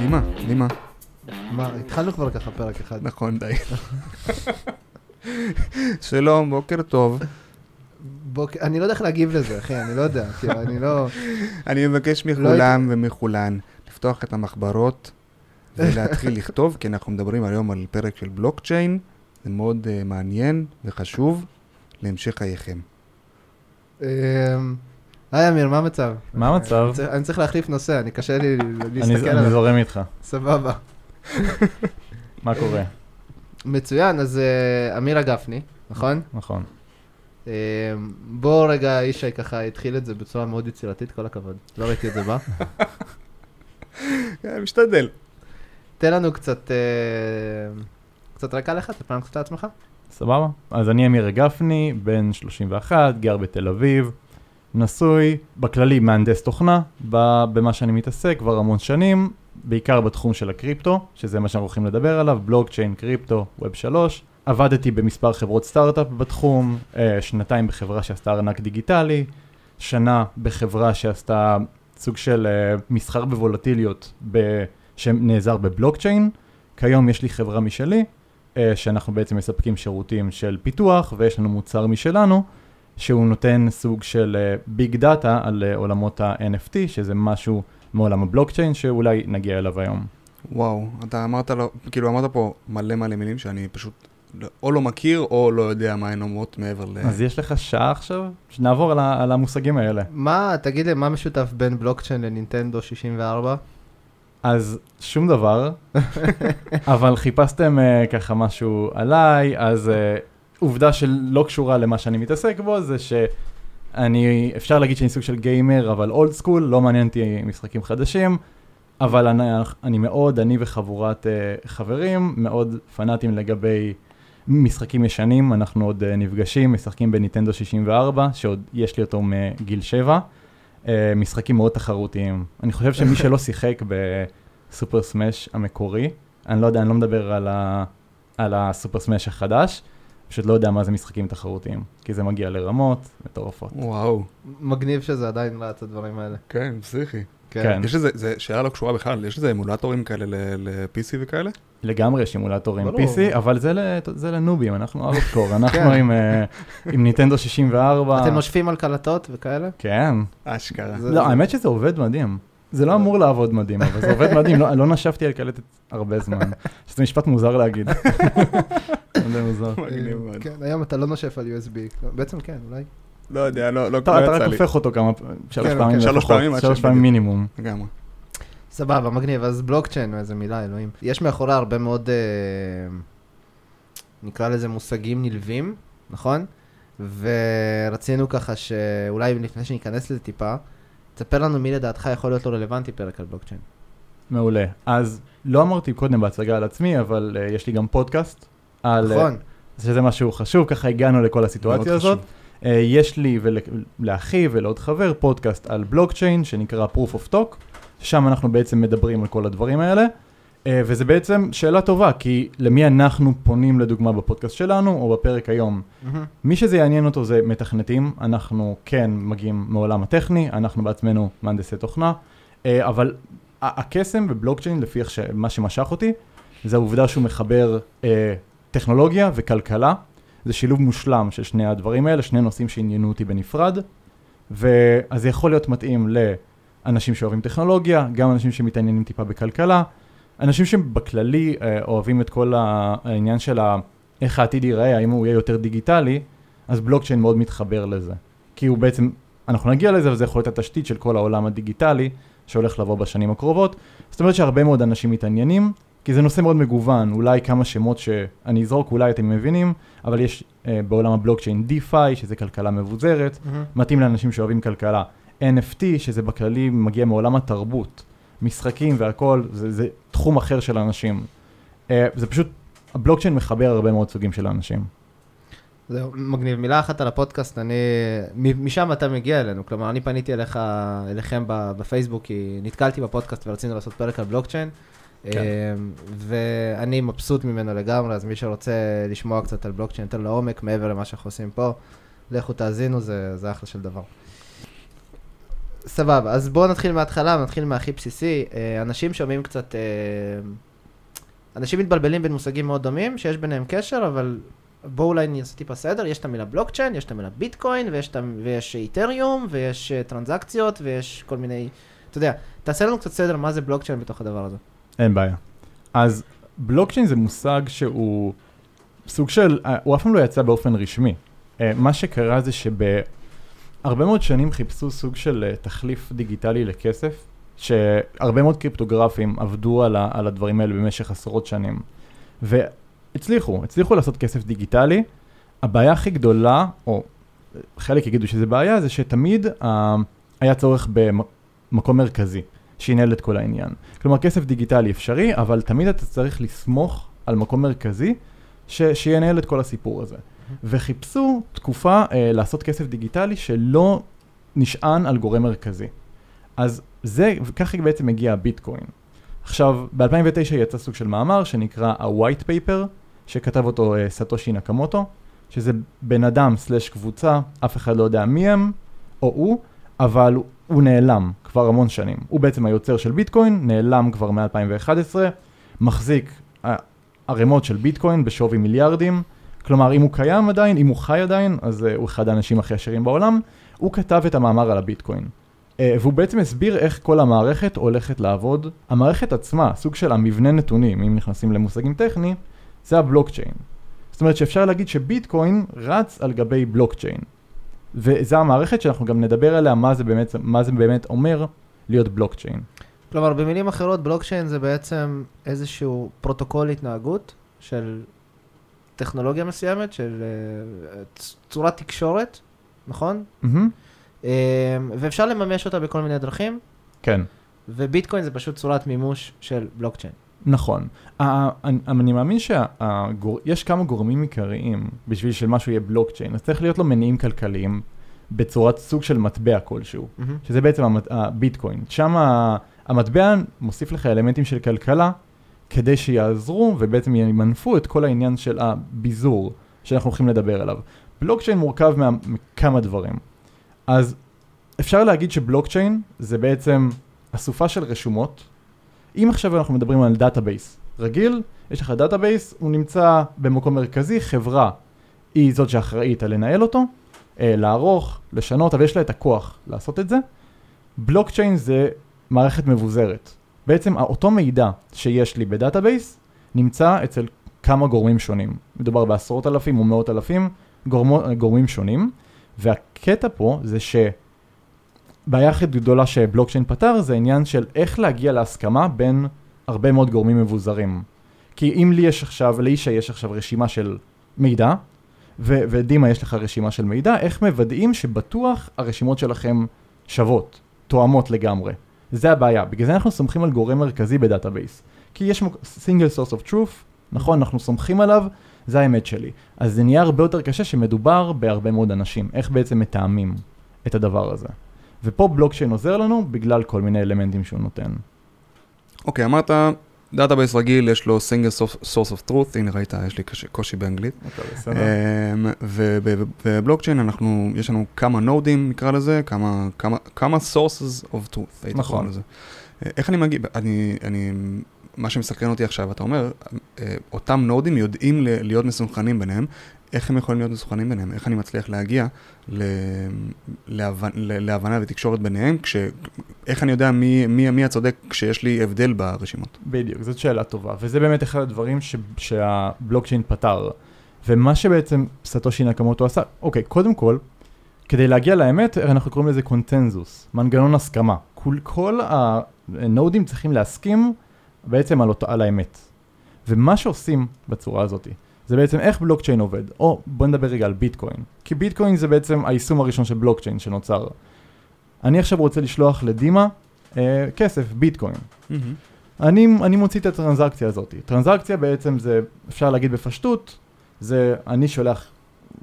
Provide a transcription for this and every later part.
נימה, נימה. מה, התחלנו כבר ככה פרק אחד. נכון, די. שלום, בוקר טוב. בוק... אני לא יודע איך להגיב לזה, אחי, אני לא יודע, כאילו, אני לא... אני מבקש מכולם ומכולן לפתוח את המחברות ולהתחיל לכתוב, כי אנחנו מדברים היום על פרק של בלוקצ'יין. זה מאוד uh, מעניין וחשוב להמשך חייכם. היי אמיר, מה המצב? מה המצב? אני צריך- אני להחליף נושא, אני קשה לי אני להסתכל אני עליו. זורם איתך. סבבה. מה קורה? מצוין, אז אה, אמירה גפני, נכון? נכון. אמ, בוא רגע, ישי ככה התחיל את זה בצורה מאוד יצירתית, כל הכבוד. לא ראיתי את זה בא. כן, משתדל. תן לנו קצת, אה, קצת רקע לך, תספר לנו קצת על עצמך. סבבה? אז אני אמיר גפני, בן 31, גר בתל אביב, נשוי, בכללי מהנדס תוכנה, במה שאני מתעסק כבר המון שנים, בעיקר בתחום של הקריפטו, שזה מה שאנחנו הולכים לדבר עליו, בלוקצ'יין, קריפטו, ווב 3. עבדתי במספר חברות סטארט-אפ בתחום, אה, שנתיים בחברה שעשתה ארנק דיגיטלי, שנה בחברה שעשתה סוג של אה, מסחר בוולטיליות שנעזר בבלוקצ'יין. כיום יש לי חברה משלי, אה, שאנחנו בעצם מספקים שירותים של פיתוח, ויש לנו מוצר משלנו, שהוא נותן סוג של ביג דאטה על אה, עולמות ה-NFT, שזה משהו מעולם הבלוקצ'יין, שאולי נגיע אליו היום. וואו, אתה אמרת לו, כאילו אמרת פה מלא מלא מילים שאני פשוט לא- או לא מכיר או לא יודע מה הן אומרות מעבר ל... אז יש לך שעה עכשיו? שנעבור על, על המושגים האלה. מה, תגיד לי, מה משותף בין בלוקצ'יין לנינטנדו 64? אז שום דבר, אבל חיפשתם uh, ככה משהו עליי, אז uh, עובדה שלא קשורה למה שאני מתעסק בו, זה שאני, אפשר להגיד שאני סוג של גיימר, אבל אולד סקול, לא מעניין אותי משחקים חדשים, אבל אני, אני מאוד, אני וחבורת uh, חברים, מאוד פנאטים לגבי משחקים ישנים, אנחנו עוד uh, נפגשים, משחקים בניטנדו 64, שעוד יש לי אותו מגיל 7. Uh, משחקים מאוד תחרותיים. אני חושב שמי שלא שיחק בסופר סמאש המקורי, אני לא יודע, אני לא מדבר על, ה, על הסופר סמאש החדש, פשוט לא יודע מה זה משחקים תחרותיים, כי זה מגיע לרמות מטורפות. וואו, מגניב שזה עדיין רץ הדברים האלה. כן, פסיכי. כן. יש איזה, זה שאלה לא קשורה בכלל, יש איזה אמולטורים כאלה ל-PC וכאלה? לגמרי יש אימולטורים ברור. PC, אבל זה, לנובים, אנחנו ארדקור, אנחנו כן. עם, אה, ניטנדו 64. אתם נושפים על קלטות וכאלה? כן. אשכרה. לא, האמת שזה עובד מדהים. זה לא אמור לעבוד מדהים, אבל זה עובד מדהים, לא, לא נשפתי על קלטת הרבה זמן. שזה משפט מוזר להגיד. זה מוזר. מגניב מאוד. כן, היום אתה לא נושף על USB. לא, בעצם כן, אולי. לא יודע, לא לא- אתה לא אתה יצא רק לי. הופך אותו כמה, שלוש כן, פעמים כן, שלוש לפחות, פעמים שלוש פעמים מינימום. לגמרי. סבבה, מגניב. אז בלוקצ'יין, איזה מילה, אלוהים. יש מאחורי הרבה מאוד, אה, נקרא לזה מושגים נלווים, נכון? ורצינו ככה שאולי לפני שניכנס לזה טיפה, תספר לנו מי לדעתך יכול להיות לא רלוונטי פרק על בלוקצ'יין. מעולה. אז לא אמרתי קודם בהצגה על עצמי, אבל uh, יש לי גם פודקאסט. על, נכון. uh, שזה משהו חשוב, ככה הגענו לכל הסיטואציה הזאת. חשוב. Uh, יש לי ולאחי ולעוד חבר פודקאסט על בלוקצ'יין שנקרא Proof of Talk, שם אנחנו בעצם מדברים על כל הדברים האלה. Uh, וזה בעצם שאלה טובה, כי למי אנחנו פונים לדוגמה בפודקאסט שלנו או בפרק היום? מהמם. מי שזה יעניין אותו זה מתכנתים, אנחנו כן מגיעים מעולם הטכני, אנחנו בעצמנו מהנדסי תוכנה, אה, אבל הקסם בבלוקצ'יין, לפי מה שמשך אותי, זה העובדה שהוא מחבר אה, טכנולוגיה וכלכלה. זה שילוב מושלם של שני הדברים האלה, שני נושאים שעניינו אותי בנפרד, ואז זה יכול להיות מתאים לאנשים שאוהבים טכנולוגיה, גם אנשים שמתעניינים טיפה בכלכלה, אנשים שבכללי אה, אוהבים את כל העניין של. איך העתיד ייראה, האם הוא יהיה יותר דיגיטלי, אז בלוקצ'יין מאוד מתחבר לזה. כי הוא בעצם, אנחנו נגיע לזה, וזה יכול להיות התשתית של כל העולם הדיגיטלי, שהולך לבוא בשנים הקרובות. זאת אומרת שהרבה מאוד אנשים מתעניינים, כי זה נושא מאוד מגוון, אולי כמה שמות שאני אזרוק, אולי אתם מבינים, אבל יש אה, בעולם הבלוקצ'יין DeFi, שזה כלכלה מבוזרת, מהמם. מתאים לאנשים שאוהבים כלכלה. NFT, שזה בכללי מגיע מעולם התרבות, משחקים והכל, זה, זה תחום אחר של אנשים. אה, זה פשוט, הבלוקצ'יין מחבר הרבה מאוד סוגים של אנשים. זהו, מגניב. מילה אחת על הפודקאסט, אני... משם אתה מגיע אלינו. כלומר, אני פניתי אליך, אליכם בפייסבוק, כי נתקלתי בפודקאסט ורצינו לעשות פרק על בלוקצ'יין. כן. אמ, ואני מבסוט ממנו לגמרי, אז מי שרוצה לשמוע קצת על בלוקצ'יין יותר לעומק, מעבר למה שאנחנו עושים פה, לכו תאזינו, זה, זה אחלה של דבר. סבבה, אז בואו נתחיל מההתחלה, נתחיל מהכי בסיסי. אה, אנשים שומעים קצת... אה, אנשים מתבלבלים בין מושגים מאוד דומים, שיש ביניהם קשר, אבל בואו אולי נעשה טיפה סדר. יש את המילה בלוקצ'יין, יש את המילה ביטקוין, ויש, ויש איתריום, ויש אה, טרנזקציות, ויש כל מיני... אתה יודע, תעשה לנו קצת סדר מה זה בלוקצ'יין בתוך הדבר הזה. אין בעיה. אז בלוקצ'יין זה מושג שהוא סוג של, אה, הוא אף פעם לא יצא באופן רשמי. אה, מה שקרה זה שבהרבה מאוד שנים חיפשו סוג של אה, תחליף דיגיטלי לכסף, שהרבה מאוד קריפטוגרפים עבדו על, הדברים האלה במשך עשרות שנים. והצליחו, הצליחו לעשות כסף דיגיטלי. הבעיה הכי גדולה, או חלק יגידו שזה בעיה, זה שתמיד היה צורך במקום מרכזי. שינהל את כל העניין. כלומר, כסף דיגיטלי אפשרי, אבל תמיד אתה צריך לסמוך על מקום מרכזי ש- שינהל את כל הסיפור הזה. וחיפשו תקופה אה, לעשות כסף דיגיטלי שלא נשען על גורם מרכזי. אז זה, וככה בעצם הגיע הביטקוין. עכשיו, ב-2009 יצא סוג של מאמר שנקרא ה-white paper, שכתב אותו אה, סטושי נקמוטו, שזה בן אדם סלש קבוצה, אף אחד לא יודע מי הם, או הוא, אבל הוא נעלם כבר המון שנים. הוא בעצם היוצר של ביטקוין, נעלם כבר מ-2011, מחזיק אה, ערימות של ביטקוין בשווי מיליארדים, כלומר אם הוא קיים עדיין, אם הוא חי עדיין, אז אה, הוא אחד האנשים הכי עשירים בעולם, הוא כתב את המאמר על הביטקוין. אה, והוא בעצם הסביר איך כל המערכת הולכת לעבוד. המערכת עצמה, סוג של המבנה נתונים, אם נכנסים למושגים טכניים, זה הבלוקצ'יין. זאת אומרת שאפשר להגיד שביטקוין רץ על גבי בלוקצ'יין. וזו המערכת שאנחנו גם נדבר עליה, מה זה באמת, מה זה באמת אומר להיות בלוקצ'יין. כלומר, במילים אחרות, בלוקצ'יין זה בעצם איזשהו פרוטוקול התנהגות של טכנולוגיה מסוימת, של אה, צורת תקשורת, נכון? אה, ואפשר לממש אותה בכל מיני דרכים, כן. וביטקוין זה פשוט צורת מימוש של בלוקצ'יין. נכון. אני מאמין שיש כמה גורמים עיקריים בשביל שמשהו יהיה בלוקצ'יין, אז צריך להיות לו מניעים כלכליים בצורת סוג של מטבע כלשהו, שזה בעצם הביטקוין. שם המטבע מוסיף לך אלמנטים של כלכלה כדי שיעזרו ובעצם ימנפו את כל העניין של הביזור שאנחנו הולכים לדבר עליו. בלוקצ'יין מורכב מה- מכמה דברים. אז אפשר להגיד שבלוקצ'יין זה בעצם אסופה של רשומות אם עכשיו אנחנו מדברים על database רגיל, יש לך database, הוא נמצא במקום מרכזי, חברה היא זאת שאחראית על לנהל אותו, אה, לערוך, לשנות, אבל יש לה את הכוח לעשות את זה. בלוקצ'יין זה מערכת מבוזרת. בעצם אותו מידע שיש לי ב database נמצא אצל כמה גורמים שונים. מדובר בעשרות אלפים או מאות אלפים גורמו, גורמים שונים, והקטע פה זה ש... בעיה הכי גדולה שבלוקצ'יין פתר זה עניין של איך להגיע להסכמה בין הרבה מאוד גורמים מבוזרים. כי אם לי יש עכשיו, לאישה יש עכשיו רשימה של מידע, ו- ודימה יש לך רשימה של מידע, איך מוודאים שבטוח הרשימות שלכם שוות, תואמות לגמרי. זה הבעיה, בגלל זה אנחנו סומכים על גורם מרכזי ב database. כי יש single source of truth, נכון, אנחנו סומכים עליו, זה האמת שלי. אז זה נהיה הרבה יותר קשה שמדובר בהרבה מאוד אנשים, איך בעצם מתאמים את הדבר הזה. ופה בלוקצ'יין עוזר לנו בגלל כל מיני אלמנטים שהוא נותן. אוקיי, אמרת, database רגיל, יש לו single source- of truth, הנה ראית, יש לי קשה- קושי באנגלית. אמ, ובבלוקצ'יין אנחנו, יש לנו כמה נודים נקרא לזה, כמה, כמה, כמה sources of truth, הייתי נכון. קורא לזה. אה, איך אני מגיע, אני, אני, מה שמסקרן אותי עכשיו, אתה אומר, אה, אותם נודים יודעים להיות מסונכנים ביניהם, איך הם יכולים להיות מסונכנים ביניהם? איך אני מצליח להגיע ל, להבנ, להבנה ותקשורת ביניהם, כש, איך אני יודע מי, מי, מי הצודק כשיש לי הבדל ברשימות? בדיוק, זאת שאלה טובה, וזה באמת אחד הדברים ש... שהבלוקצ'יין פתר. ומה שבעצם סטושי נקמוטו עשה, אוקיי, קודם כל, כדי להגיע לאמת, אנחנו קוראים לזה קונצנזוס, מנגנון הסכמה. כל, כל הנודים צריכים להסכים בעצם על, אותו, על האמת. ומה שעושים בצורה הזאת, זה בעצם איך בלוקצ'יין עובד. או בוא נדבר רגע על ביטקוין. כי ביטקוין זה בעצם היישום הראשון של בלוקצ'יין שנוצר. אני עכשיו רוצה לשלוח לדימה אה, כסף, ביטקוין. אני, אני מוציא את הטרנזקציה הזאת. טרנזקציה בעצם זה, אפשר להגיד בפשטות, זה אני שולח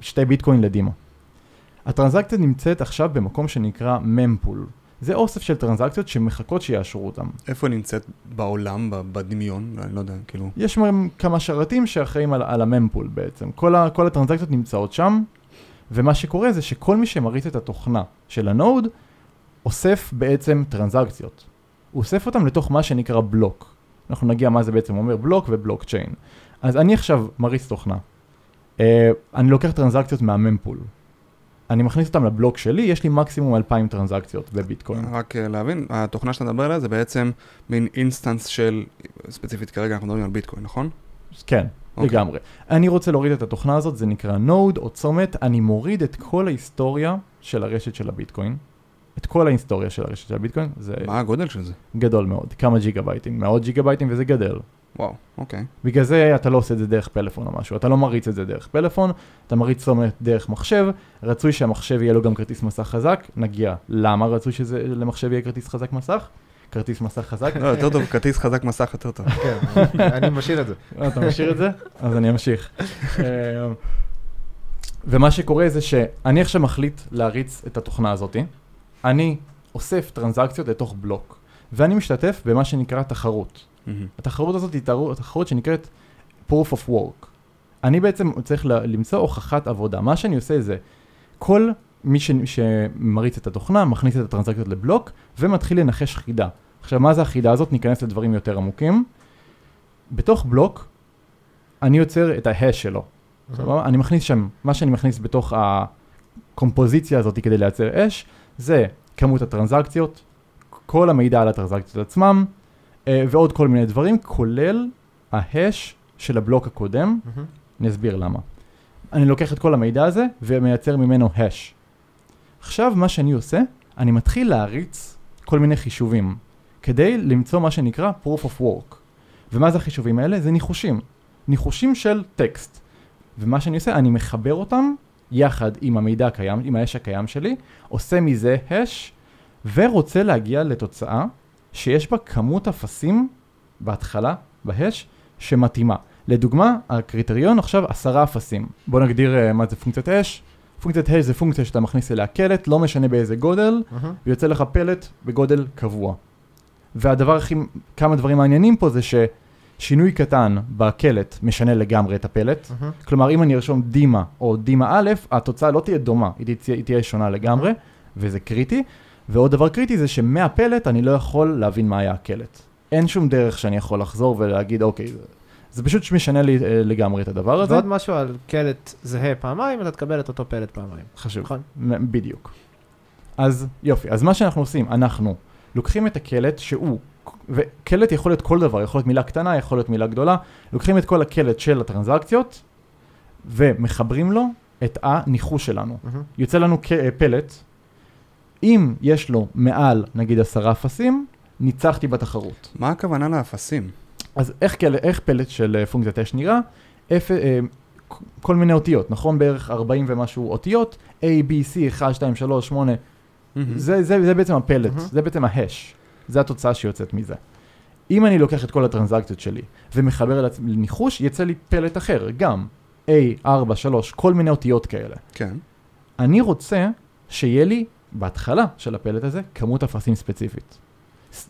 שתי ביטקוין לדימה. הטרנזקציה נמצאת עכשיו במקום שנקרא mempool. זה אוסף של טרנזקציות שמחכות שיאשרו אותם. איפה נמצאת בעולם, בדמיון? אני לא יודע, כאילו... יש כמה שרתים שאחראים על, על ה mempool בעצם. כל, ה, כל הטרנזקציות נמצאות שם, ומה שקורה זה שכל מי שמריץ את התוכנה של ה node, אוסף בעצם טרנזקציות. הוא אוסף אותם לתוך מה שנקרא בלוק. אנחנו נגיע מה זה בעצם אומר בלוק ובלוקצ'יין. אז אני עכשיו מריץ תוכנה. אה, אני לוקח טרנזקציות מה mempool. אני מכניס אותם לבלוק שלי, יש לי מקסימום 2,000 טרנזקציות בביטקוין. רק אה, להבין, התוכנה שאתה מדבר עליה זה בעצם מין instance של, ספציפית כרגע אנחנו מדברים על ביטקוין, נכון? כן, אוקיי. לגמרי. אני רוצה להוריד את התוכנה הזאת, זה נקרא node או צומת, אני מוריד את כל ההיסטוריה של הרשת של הביטקוין. את כל ההיסטוריה של הרשת של הביטקוין, זה מה הגודל של זה? גדול מאוד, כמה ג'יגה בייטים, מאות ג'יגה בייטים וזה גדל. וואו, אוקיי. בגלל זה אתה לא עושה את זה דרך פלאפון או משהו, אתה לא מריץ את זה דרך פלאפון, אתה מריץ צומת דרך מחשב, רצוי שהמחשב יהיה לו גם כרטיס מסך חזק, נגיע למה רצוי שלמחשב יהיה כרטיס חזק מסך? כרטיס מסך חזק. לא, יותר טוב, כרטיס חזק מסך יותר טוב. כן, אני משאיר את זה. אה, אתה משאיר את זה? אז אני אמשיך. אה, ומה שקורה זה שאני עכשיו מחליט להריץ את התוכנה הזאתי, אני אוסף טרנזקציות לתוך בלוק, ואני משתתף במה שנקרא תחרות. מהמם. התחרות הזאת היא תחרות- תחרות שנקראת proof of work. אני בעצם צריך ל- למצוא הוכחת עבודה. מה שאני עושה זה, כל מי ש- שמריץ את התוכנה, מכניס את הטרנזקציות לבלוק, ומתחיל לנחש חידה. עכשיו, מה זה החידה הזאת? ניכנס לדברים יותר עמוקים. בתוך בלוק, אני יוצר את ההש שלו. סבבה? אני מכניס שם, מה שאני מכניס בתוך הקומפוזיציה הזאת כדי לייצר אש, זה כמות הטרנזקציות, כל המידע על הטרנזקציות עצמם, ועוד כל מיני דברים, כולל ההש של הבלוק הקודם, מהמם. אני אסביר למה. אני לוקח את כל המידע הזה ומייצר ממנו הש. עכשיו מה שאני עושה, אני מתחיל להריץ כל מיני חישובים, כדי למצוא מה שנקרא proof of work. ומה זה החישובים האלה? זה ניחושים. ניחושים של טקסט. ומה שאני עושה, אני מחבר אותם יחד עם המידע הקיים, עם האש הקיים שלי, עושה מזה הש, ורוצה להגיע לתוצאה שיש בה כמות אפסים בהתחלה, בהש, שמתאימה. לדוגמה, הקריטריון עכשיו עשרה אפסים. בוא נגדיר uh, מה זה פונקציית אש. פונקציית הש זה פונקציה שאתה מכניס אליה קלט, לא משנה באיזה גודל, מהמם. ויוצא לך פלט בגודל קבוע. והדבר הכי, כמה דברים מעניינים פה זה ששינוי קטן בקלט משנה לגמרי את הפלט. מהמם. כלומר, אם אני ארשום דימה או דימה א', התוצאה לא תהיה דומה, היא תהיה, היא תהיה שונה לגמרי, וזה קריטי. ועוד דבר קריטי זה שמהפלט אני לא יכול להבין מה היה הקלט. אין שום דרך שאני יכול לחזור ולהגיד, אוקיי, זה, זה פשוט משנה לי אה, לגמרי את הדבר הזה. ועוד משהו על קלט זהה פעמיים, אתה תקבל את אותו פלט פעמיים. חשוב. נכון. בדיוק. אז יופי, אז מה שאנחנו עושים, אנחנו לוקחים את הקלט שהוא, וקלט יכול להיות כל דבר, יכול להיות מילה קטנה, יכול להיות מילה גדולה, לוקחים את כל הקלט של הטרנזקציות ומחברים לו את הניחוש שלנו. מהמם. יוצא לנו אה, פלט, אם יש לו מעל נגיד עשרה אפסים, ניצחתי בתחרות. מה הכוונה לאפסים? אז איך, כל, איך פלט של אה, פונקציית אש נראה? אפ, אה, כל מיני אותיות, נכון? בערך 40 ומשהו אותיות, A, B, C, 1, 2, 3, 8, זה, זה, זה בעצם הפלט, מהמם. זה בעצם ההש, זה התוצאה שיוצאת מזה. אם אני לוקח את כל הטרנזקציות שלי ומחבר לעצמי לניחוש, יצא לי פלט אחר, גם A, 4, 3, כל מיני אותיות כאלה. כן. אני רוצה שיהיה לי בהתחלה של הפלט הזה כמות אפסים ספציפית.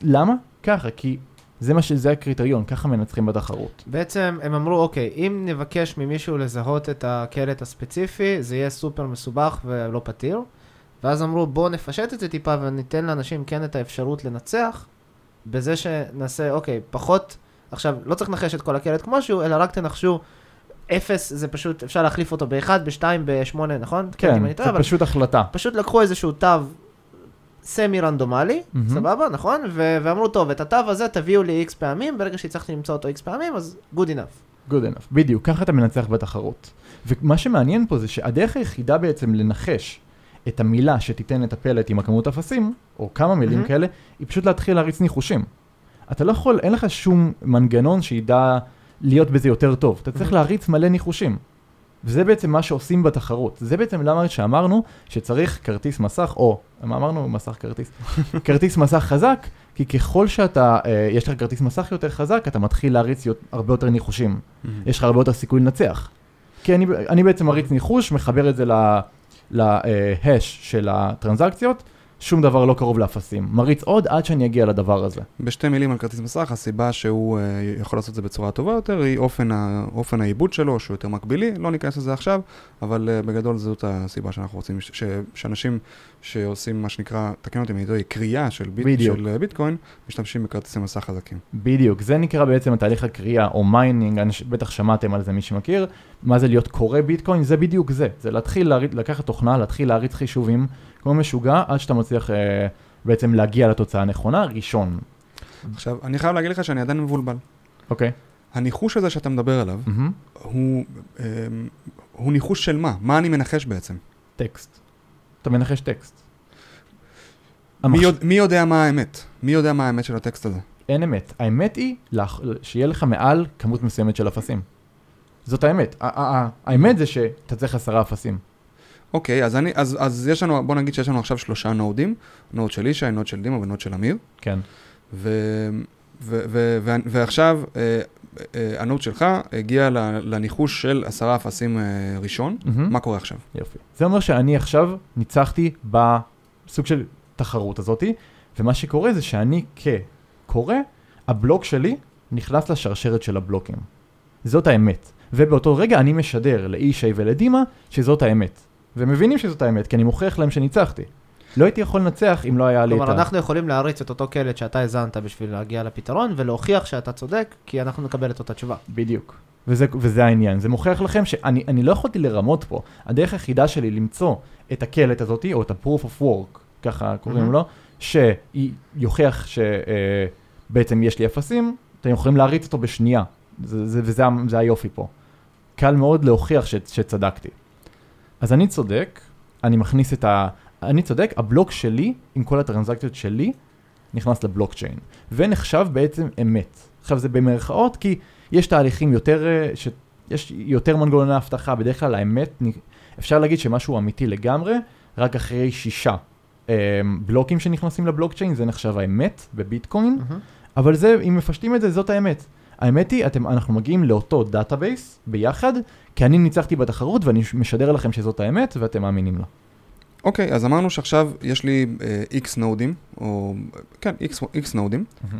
למה? ככה, כי זה מה שזה הקריטריון, ככה מנצחים בתחרות. בעצם הם אמרו, אוקיי, אם נבקש ממישהו לזהות את הקלט הספציפי, זה יהיה סופר מסובך ולא פתיר. ואז אמרו, בואו נפשט את זה טיפה וניתן לאנשים כן את האפשרות לנצח, בזה שנעשה, אוקיי, פחות, עכשיו, לא צריך לנחש את כל הקלט כמו שהוא, אלא רק תנחשו, אפס זה פשוט, אפשר להחליף אותו באחד, בשתיים, בשמונה, נכון? כן, טועה, זה אבל פשוט החלטה. פשוט לקחו איזשהו תו סמי רנדומלי, מהמם. סבבה, נכון? ו- ואמרו, טוב, את התו הזה תביאו לי איקס פעמים, ברגע שהצלחתי למצוא אותו איקס פעמים, אז good enough. good enough, בדיוק, ככה אתה מנצח בתחרות. ומה שמעניין פה זה שהדרך היחידה בעצם לנחש את המילה שתיתן את הפלט עם הכמות אפסים, או כמה מילים מהמם. כאלה, היא פשוט להתחיל להריץ ניחושים. אתה לא יכול, אין לך שום מנגנון שידע להיות בזה יותר טוב, אתה צריך. להריץ מלא ניחושים. וזה בעצם מה שעושים בתחרות. זה בעצם למה שאמרנו שצריך כרטיס מסך, או, מה אמרנו? מסך כרטיס. כרטיס מסך חזק, כי ככל שאתה, אה, יש לך כרטיס מסך יותר חזק, אתה מתחיל להריץ הרבה יותר ניחושים. יש לך הרבה יותר סיכוי לנצח. כי אני, אני בעצם מריץ ניחוש, מחבר את זה להש של הטרנזקציות, שום דבר לא קרוב לאפסים. מריץ עוד עד שאני אגיע לדבר הזה. בשתי מילים על כרטיס מסך, הסיבה שהוא uh, יכול לעשות את זה בצורה טובה יותר היא אופן, ה, אופן העיבוד שלו, שהוא יותר מקבילי, לא ניכנס לזה עכשיו, אבל אה, בגדול זאת הסיבה שאנחנו רוצים, ש, שאנשים שעושים מה שנקרא, תקן אותי טועה, כרייה של, ביט, של אה, ביטקוין, משתמשים בכרטיסי מסך חזקים. בדיוק, זה נקרא בעצם התהליך הכרייה או mining, בטח שמעתם על זה מי שמכיר, מה זה להיות כורה ביטקוין, זה בדיוק זה, זה להתחיל להריץ, לקחת תוכנה, להתחיל להריץ חישובים כמו משוגע, עד שאתה מצליח אה, בעצם להגיע לתוצאה הנכונה, ראשון. עכשיו, אני חייב להגיד לך שאני עדיין מבולבל. אוקיי. הניחוש הזה שאתה מדבר עליו, mm-hmm. הוא, אה, הוא ניחוש של מה? מה אני מנחש בעצם? טקסט. אתה מנחש טקסט. מי, יודע, מי יודע מה האמת? מי יודע מה האמת של הטקסט הזה? אין אמת. האמת היא שיהיה לך מעל כמות מסוימת של אפסים. זאת האמת. האמת זה שאתה צריך עשרה אפסים. אוקיי, אז, אני, אז, אז יש לנו, בוא נגיד שיש לנו עכשיו שלושה נודים, node של ישי, node של דימה ו node של אמיר. כן. ו, ו, ו, ו, ועכשיו אה, אה, ה node שלך הגיע לניחוש של עשרה אפסים אה, ראשון, mm-hmm. מה קורה עכשיו? יופי. זה אומר שאני עכשיו ניצחתי בסוג של תחרות הזאתי, ומה שקורה זה שאני ככורה, הבלוק שלי נכנס לשרשרת של הבלוקים. זאת האמת. ובאותו רגע אני משדר לישי ולדימה שזאת האמת. ומבינים שזאת האמת, כי אני מוכיח להם שניצחתי. לא הייתי יכול לנצח אם לא היה לי את ה... כלומר, אנחנו יכולים להריץ את אותו קלט שאתה האזנת בשביל להגיע לפתרון, ולהוכיח שאתה צודק, כי אנחנו נקבל את אותה תשובה. בדיוק. וזה, וזה העניין. זה מוכיח לכם שאני לא יכולתי לרמות פה. הדרך היחידה שלי למצוא את הקלט הזאתי, או את ה-proof of work, ככה קוראים mm-hmm. לו, שיוכיח שבעצם אה, יש לי אפסים, אתם יכולים להריץ אותו בשנייה. זה, זה, וזה זה היופי פה. קל מאוד להוכיח ש, שצדקתי. אז אני צודק, אני מכניס את ה... אני צודק, הבלוק שלי, עם כל הטרנזקציות שלי, נכנס לבלוקצ'יין, ונחשב בעצם אמת. עכשיו זה במרכאות, כי יש תהליכים יותר, אה, ש... יש יותר מנגנוני אבטחה, בדרך כלל האמת, אפשר להגיד שמשהו אמיתי לגמרי, רק אחרי שישה אה, בלוקים שנכנסים לבלוקצ'יין, זה נחשב האמת בביטקוין, mm-hmm. אבל זה, אם מפשטים את זה, זאת האמת. האמת היא, אתם, אנחנו מגיעים לאותו database ביחד, כי אני ניצחתי בתחרות ואני משדר לכם שזאת האמת ואתם מאמינים לה. אוקיי, אוקיי, אז אמרנו שעכשיו יש לי אה, X נודים, או כן, X, X נודים, mm-hmm.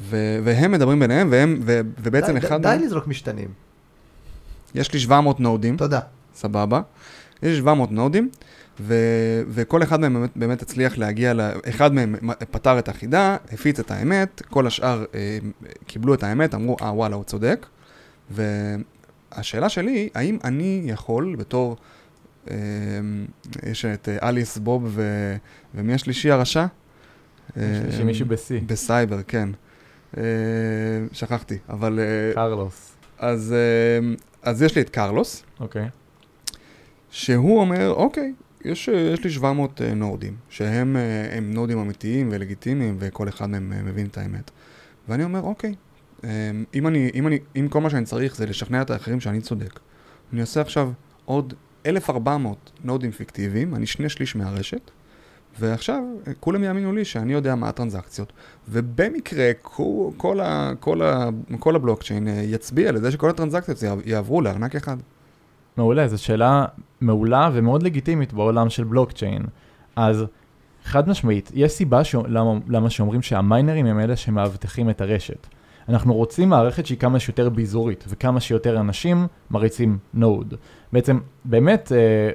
ו- והם מדברים ביניהם, והם, ו- ובעצם די, אחד... די, די לזרוק משתנים. יש לי 700 נודים. תודה. סבבה. יש לי 700 נודים, ו- וכל אחד מהם באמת, באמת הצליח להגיע, ל- אחד מהם פתר את החידה, הפיץ את האמת, כל השאר אה, קיבלו את האמת, אמרו, אה וואלה, הוא צודק. והשאלה שלי האם אני יכול בתור, אה, יש את אה, אליס, בוב ו- ומי השלישי הרשע? יש מישהו בשיא. בסייבר, כן. אה, שכחתי, אבל... אה, קרלוס. אז, אה, אז יש לי את קרלוס. אוקיי. Okay. שהוא אומר, אוקיי, יש, יש לי 700 uh, נורדים, שהם uh, נורדים אמיתיים ולגיטימיים, וכל אחד מהם מבין את האמת. ואני אומר, אוקיי, um, אם, אני, אם, אני, אם כל מה שאני צריך זה לשכנע את האחרים שאני צודק, אני אעשה עכשיו עוד 1,400 נורדים פיקטיביים, אני שני שליש מהרשת, ועכשיו כולם יאמינו לי שאני יודע מה הטרנזקציות, ובמקרה כל, כל, כל, כל הבלוקצ'יין יצביע לזה שכל הטרנזקציות יעברו לארנק אחד. מעולה, זו שאלה מעולה ומאוד לגיטימית בעולם של בלוקצ'יין. אז חד משמעית, יש סיבה ש... למה, למה שאומרים שהמיינרים הם אלה שמאבטחים את הרשת. אנחנו רוצים מערכת שהיא כמה שיותר ביזורית, וכמה שיותר אנשים מריצים נוד. בעצם, באמת, אה,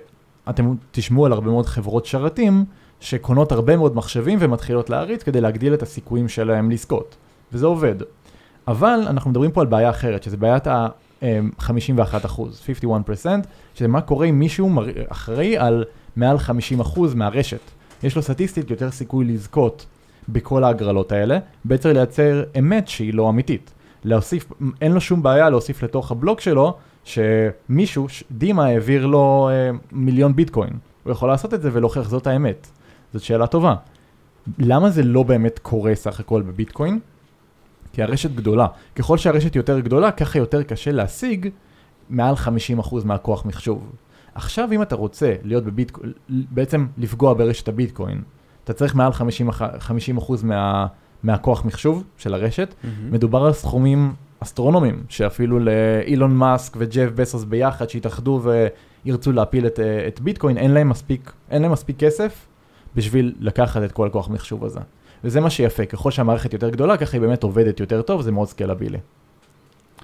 אתם תשמעו על הרבה מאוד חברות שרתים, שקונות הרבה מאוד מחשבים ומתחילות להריץ כדי להגדיל את הסיכויים שלהם לזכות. וזה עובד. אבל אנחנו מדברים פה על בעיה אחרת, שזה בעיית 51 אחוז, 51 פרסנט, שזה מה קורה אם מישהו אחראי על מעל 50 אחוז מהרשת. יש לו סטטיסטית יותר סיכוי לזכות בכל ההגרלות האלה, בעצם לייצר אמת שהיא לא אמיתית. להוסיף, אין לו שום בעיה להוסיף לתוך הבלוק שלו, שמישהו, דימה העביר לו אה, מיליון ביטקוין. הוא יכול לעשות את זה ולהוכיח זאת האמת. זאת שאלה טובה. למה זה לא באמת קורה סך הכל בביטקוין? כי הרשת גדולה. ככל שהרשת יותר גדולה, ככה יותר קשה להשיג מעל 50% מהכוח מחשוב. עכשיו אם אתה רוצה להיות בביטקוין, בעצם לפגוע ברשת הביטקוין, אתה צריך מעל 50%, 50% מה, מהכוח מחשוב של הרשת. Mm-hmm. מדובר על סכומים אסטרונומיים, שאפילו לאילון מאסק וג'ף בסוס ביחד, שהתאחדו וירצו להפיל את, את ביטקוין, אין להם מספיק, אין להם מספיק כסף בשביל לקחת את כל הכוח מחשוב הזה. וזה מה שיפה, ככל שהמערכת יותר גדולה, ככה היא באמת עובדת יותר טוב, זה מאוד סקלבילי.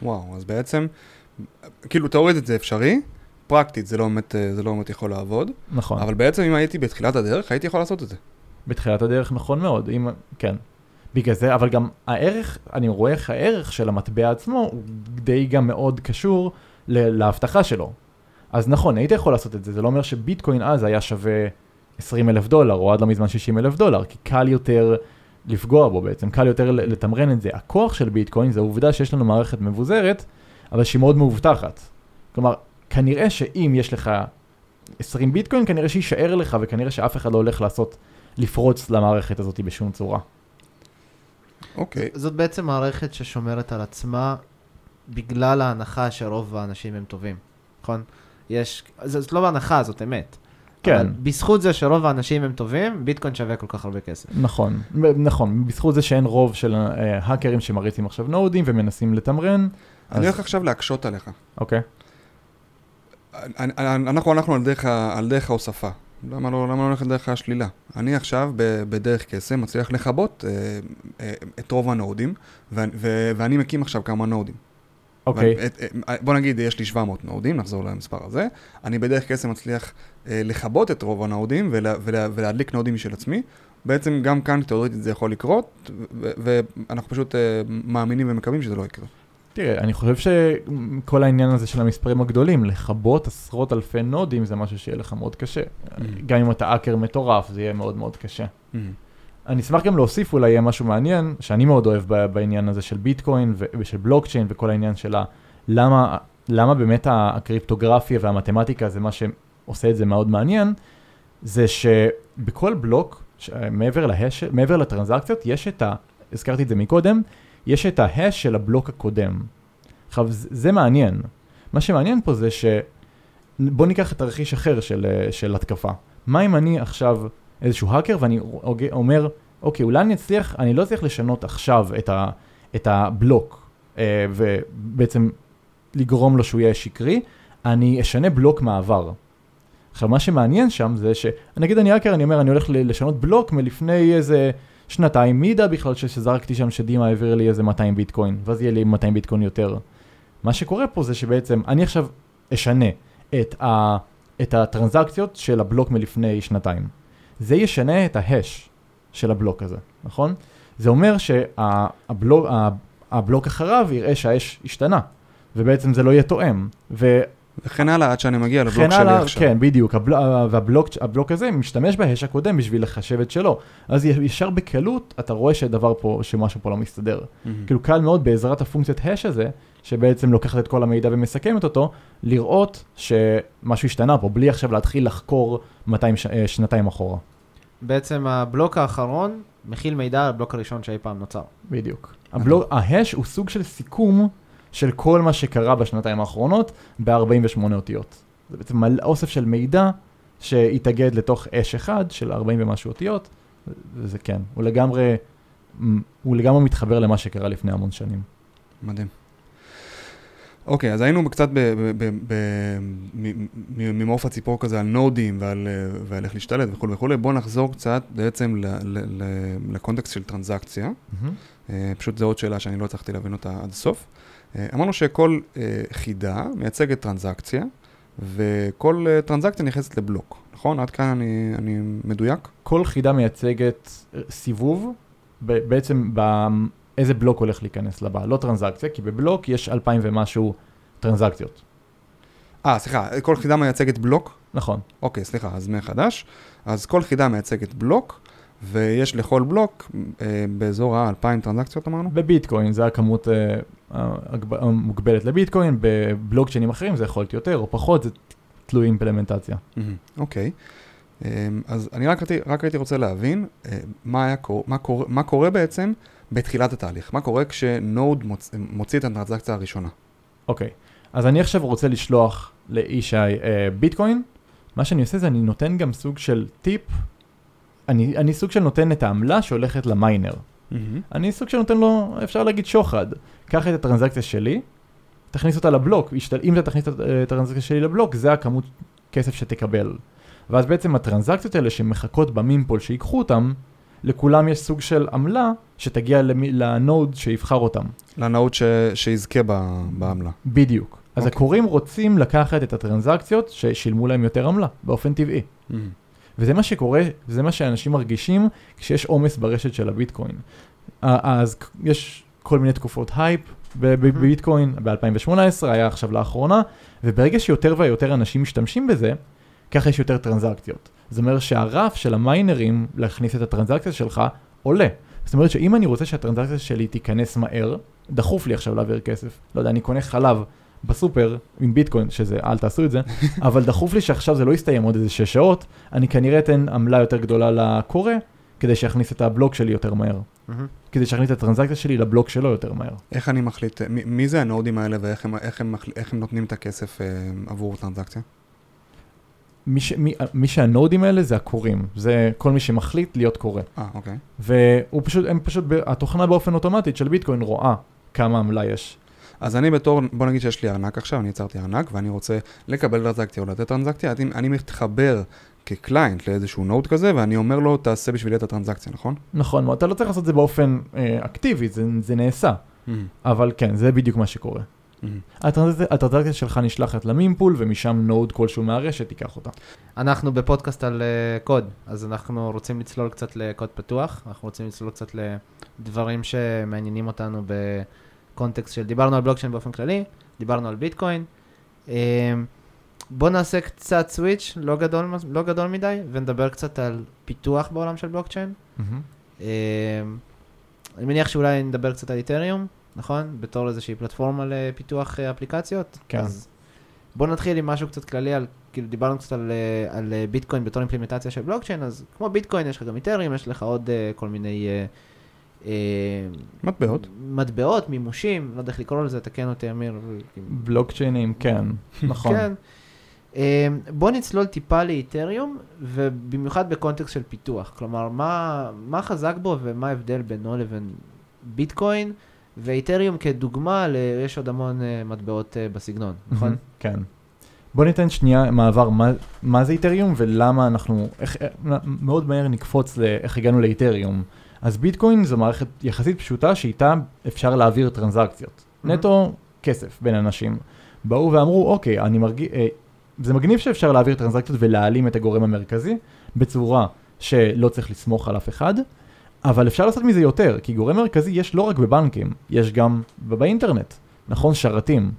וואו, אז בעצם, כאילו תאורטית זה אפשרי, פרקטית זה לא באמת, אה, זה לא באמת יכול לעבוד, נכון. אבל בעצם אם הייתי בתחילת הדרך, הייתי יכול לעשות את זה. בתחילת הדרך נכון מאוד, אם, כן. בגלל זה, אבל גם הערך, אני רואה איך הערך של המטבע עצמו הוא די גם מאוד קשור להבטחה שלו. אז נכון, היית יכול לעשות את זה, זה לא אומר שביטקוין אז היה שווה 20 אלף דולר, או עד לא מזמן 60 אלף דולר, כי קל יותר לפגוע בו בעצם, קל יותר לתמרן את זה. הכוח של ביטקוין זה העובדה שיש לנו מערכת מבוזרת, אבל שהיא מאוד מאובטחת. כלומר, כנראה שאם יש לך 20 ביטקוין, כנראה שיישאר לך, וכנראה שאף אחד לא הולך לעשות, לפרוץ למערכת הזאת בשום צורה. אוקיי, זאת בעצם מערכת ששומרת על עצמה בגלל ההנחה שרוב האנשים הם טובים, נכון? יש, זאת לא הנחה, זאת אמת. כן. אבל בזכות זה שרוב האנשים הם טובים, ביטקוין שווה כל כך הרבה כסף. נכון, נכון, בזכות זה שאין רוב של אה, האקרים שמריצים עכשיו נודים ומנסים לתמרן, אני אז- הולך עכשיו להקשות עליך. אוקיי, אנחנו הלכנו על דרך ה- על דרך ההוספה. למה לא למה לא ללכת דרך השלילה? אני עכשיו ב- בדרך קסם מצליח לכבות אה, אה, את רוב הנודים, ו- ו- ואני מקים עכשיו כמה נודים. אוקיי, ואני- את- אה, בוא נגיד, יש לי 700 נודים, נחזור למספר הזה. אני בדרך קסם מצליח אה, לכבות את רוב הנודים ולה, ולה, ולהדליק נודים משל עצמי. בעצם גם כאן תיאורטית זה יכול לקרות, ואנחנו פשוט אה, מאמינים ומקווים שזה לא יקרה. תראה, אני חושב שכל העניין הזה של המספרים הגדולים, לכבות עשרות אלפי נודים זה משהו שיהיה לך מאוד קשה. גם אם אתה האקר מטורף, זה יהיה מאוד מאוד קשה. אני אשמח גם להוסיף אולי יהיה משהו מעניין, שאני מאוד אוהב בעניין הזה של ביטקוין ושל בלוקצ'יין וכל העניין של למה, למה באמת הקריפטוגרפיה והמתמטיקה זה מה שעושה את זה מאוד מעניין, זה שבכל בלוק, מעבר, להש, מעבר לטרנזקציות, יש את ה... הזכרתי את זה מקודם, יש את ההש של הבלוק הקודם. עכשיו, זה, מעניין. מה שמעניין פה זה ש... בוא ניקח תרחיש אחר של, אה, של התקפה. מה אם אני עכשיו איזשהו האקר ואני אומר, אוקיי, אולי אני אצליח, אני לא אצליח לשנות עכשיו את, ה, את הבלוק, אה, ובעצם לגרום לו שהוא יהיה שקרי, אני אשנה בלוק מעבר. עכשיו, מה שמעניין שם זה ש... נגיד אני האקר, אני אומר, אני הולך לשנות בלוק מלפני איזה שנתיים, מי ידע בכלל שזרקתי שם שדימה העביר לי איזה 200 ביטקוין, ואז יהיה לי 200 ביטקוין יותר. מה שקורה פה זה שבעצם אני עכשיו אשנה את, ה, את הטרנזקציות של הבלוק מלפני שנתיים. זה ישנה את ההש של הבלוק הזה, נכון? זה אומר שהבלוק הבלוק אחריו יראה שהאש השתנה, ובעצם זה לא יהיה תואם. וכן הלאה, עד שאני מגיע לבלוק שלי הלאה, עכשיו. כן, בדיוק, הבל... והבלוק הבלוק הזה משתמש בהש הקודם בשביל לחשב את שלו. אז ישר בקלות אתה רואה שדבר פה, שמשהו פה לא מסתדר. מהמם. כאילו קל מאוד בעזרת הפונקציית הש הזה, שבעצם לוקחת את כל המידע ומסכמת אותו, לראות שמשהו השתנה פה, בלי עכשיו להתחיל לחקור 200 ש... אה, שנתיים אחורה. בעצם הבלוק האחרון מכיל מידע על הבלוק הראשון שאי פעם נוצר. בדיוק. הבלוק, ההש הוא סוג של סיכום של כל מה שקרה בשנתיים האחרונות ב-48 אותיות. זה בעצם אוסף של מידע שהתאגד לתוך אש אחד של 40 ומשהו אותיות, וזה כן, הוא לגמרי, הוא לגמרי מתחבר למה שקרה לפני המון שנים. מדהים. אוקיי, אז היינו קצת ממעוף הציפור כזה על נודים ועל, ועל איך להשתלט וכולי וכולי. בואו נחזור קצת בעצם ל- ל- ל- לקונטקסט של טרנזקציה. אה, פשוט זו עוד שאלה שאני לא הצלחתי להבין אותה עד הסוף. אה, אמרנו שכל אה, חידה מייצגת טרנזקציה, וכל אה, טרנזקציה נכנסת לבלוק, נכון? עד כאן אני, אני מדויק? כל חידה מייצגת סיבוב, בעצם באיזה בלוק הולך להיכנס לבא, לא טרנזקציה, כי בבלוק יש אלפיים ומשהו טרנזקציות. אה, סליחה, כל חידה מייצגת בלוק? נכון, אוקיי, סליחה, אז מחדש. אז כל חידה מייצגת בלוק, ויש לכל בלוק אה, באזור ה-2,000 טרנזקציות אמרנו? בביטקוין זה הכמות אה, המוגבלת לביטקוין, בבלוקצ'יינים אחרים זה יכול להיות יותר או פחות, זה תלוי אימפלמנטציה. מהמם, אוקיי. אה, אז אני רק, רק הייתי רוצה להבין אה, מה, היה, מה, קורה, מה קורה בעצם בתחילת התהליך. מה קורה כשנוד מוצ, מוציא את הטרנזקציה הראשונה. אוקיי, אז אני עכשיו רוצה לשלוח לאיש אה, ביטקוין, מה שאני עושה זה אני נותן גם סוג של טיפ, אני, אני סוג של נותן את העמלה שהולכת למיינר. אני סוג של נותן לו, אפשר להגיד שוחד. קח את הטרנזקציה שלי, תכניס אותה לבלוק, ישתל, אם אתה תכניס את הטרנזקציה שלי לבלוק, זה הכמות כסף שתקבל. ואז בעצם הטרנזקציות האלה שמחכות במימפול שיקחו אותם, לכולם יש סוג של עמלה שתגיע למי, לנוד שיבחר אותם. לנאות ש... שיזכה ב... בעמלה. בדיוק. אז אוקיי. הקוראים רוצים לקחת את הטרנזקציות ששילמו להם יותר עמלה, באופן טבעי. וזה מה שקורה, זה מה שאנשים מרגישים כשיש עומס ברשת של הביטקוין. אז יש כל מיני תקופות הייפ בביטקוין, ב-2018, היה עכשיו לאחרונה, וברגע שיותר ויותר אנשים משתמשים בזה, ככה יש יותר טרנזקציות. זאת אומרת שהרף של המיינרים להכניס את הטרנזקציה שלך עולה. זאת אומרת שאם אני רוצה שהטרנזקציה שלי תיכנס מהר, דחוף לי עכשיו להעביר כסף. לא יודע, אני קונה חלב בסופר עם ביטקוין, שזה, אל תעשו את זה, אבל דחוף לי שעכשיו זה לא יסתיים עוד איזה שש שעות, אני כנראה אתן עמלה יותר גדולה לכורה, כדי שיכניס את הבלוק שלי יותר מהר. מהמם. כדי שיכניס את הטרנזקציה שלי לבלוק שלו יותר מהר. איך אני מחליט, מי, מי זה הנודים האלה ואיך הם, איך הם, איך הם נותנים את הכסף אה, עבור טרנזקציה? מי, ש, מי, מי שהנודים האלה זה הכורים, זה כל מי שמחליט להיות כורה. אה, אוקיי. והוא פשוט, הם פשוט, התוכנה באופן אוטומטית של ביטקוין רואה כמה עמלה יש. אז אני בתור, בוא נגיד שיש לי ארנק עכשיו, אני יצרתי ארנק ואני רוצה לקבל טרנזקציה או לתת טרנזקציה, אני, אני מתחבר כ client לאיזשהו node כזה ואני אומר לו, תעשה בשבילי את הטרנזקציה, נכון? נכון, מאוד, אתה לא צריך לעשות את זה באופן אה, אקטיבי, זה, זה נעשה. אבל כן, זה בדיוק מה שקורה. הטרנזקציה, הטרנזקציה שלך נשלחת ל mempool, ומשם node כלשהו מהרשת ייקח אותה. אנחנו בפודקאסט על אה, קוד, אז אנחנו רוצים לצלול קצת לקוד פתוח, אנחנו רוצים לצלול קצת לדברים שמעניינים אותנו בקונטקסט של, דיברנו על בלוקצ'יין באופן כללי, דיברנו על ביטקוין. אה, בואו נעשה קצת סוויץ', לא גדול, לא גדול מדי, ונדבר קצת על פיתוח בעולם של בלוקצ'יין. אה, אני מניח שאולי נדבר קצת על איתריום, נכון? בתור איזושהי פלטפורמה לפיתוח אה, אפליקציות. כן. אז בואו נתחיל עם משהו קצת כללי על, כאילו דיברנו קצת על, אה, על אה, ביטקוין בתור אימפלימנטציה של בלוקצ'יין, אז כמו ביטקוין יש לך גם איתריום, יש לך עוד כל מיני מטבעות. מטבעות, מימושים, לא יודע איך לקרוא לזה, תקן אותי אמיר. בלוקצ'יינים, כן, נכון. כן. אה, בוא נצלול טיפה לאיתריום, ובמיוחד בקונטקסט של פיתוח. כלומר, מה, מה חזק בו ומה ההבדל בינו לבין ביטקוין, ואיתריום כדוגמה, ל... יש עוד המון אה, מטבעות אה, בסגנון, נכון? כן. בוא ניתן שנייה מעבר, מה, מה זה איתריום ולמה אנחנו, איך, אה, מאוד מהר נקפוץ לאיך הגענו לאיתריום. אז ביטקוין זו מערכת יחסית פשוטה שאיתה אפשר להעביר טרנזקציות. מהמם. נטו כסף בין אנשים. באו ואמרו, אוקיי, אני מרגיש, זה מגניב שאפשר להעביר טרנזקציות ולהעלים את הגורם המרכזי בצורה שלא צריך לסמוך על אף אחד, אבל אפשר לעשות מזה יותר, כי גורם מרכזי יש לא רק בבנקים, יש גם באינטרנט, נכון? שרתים.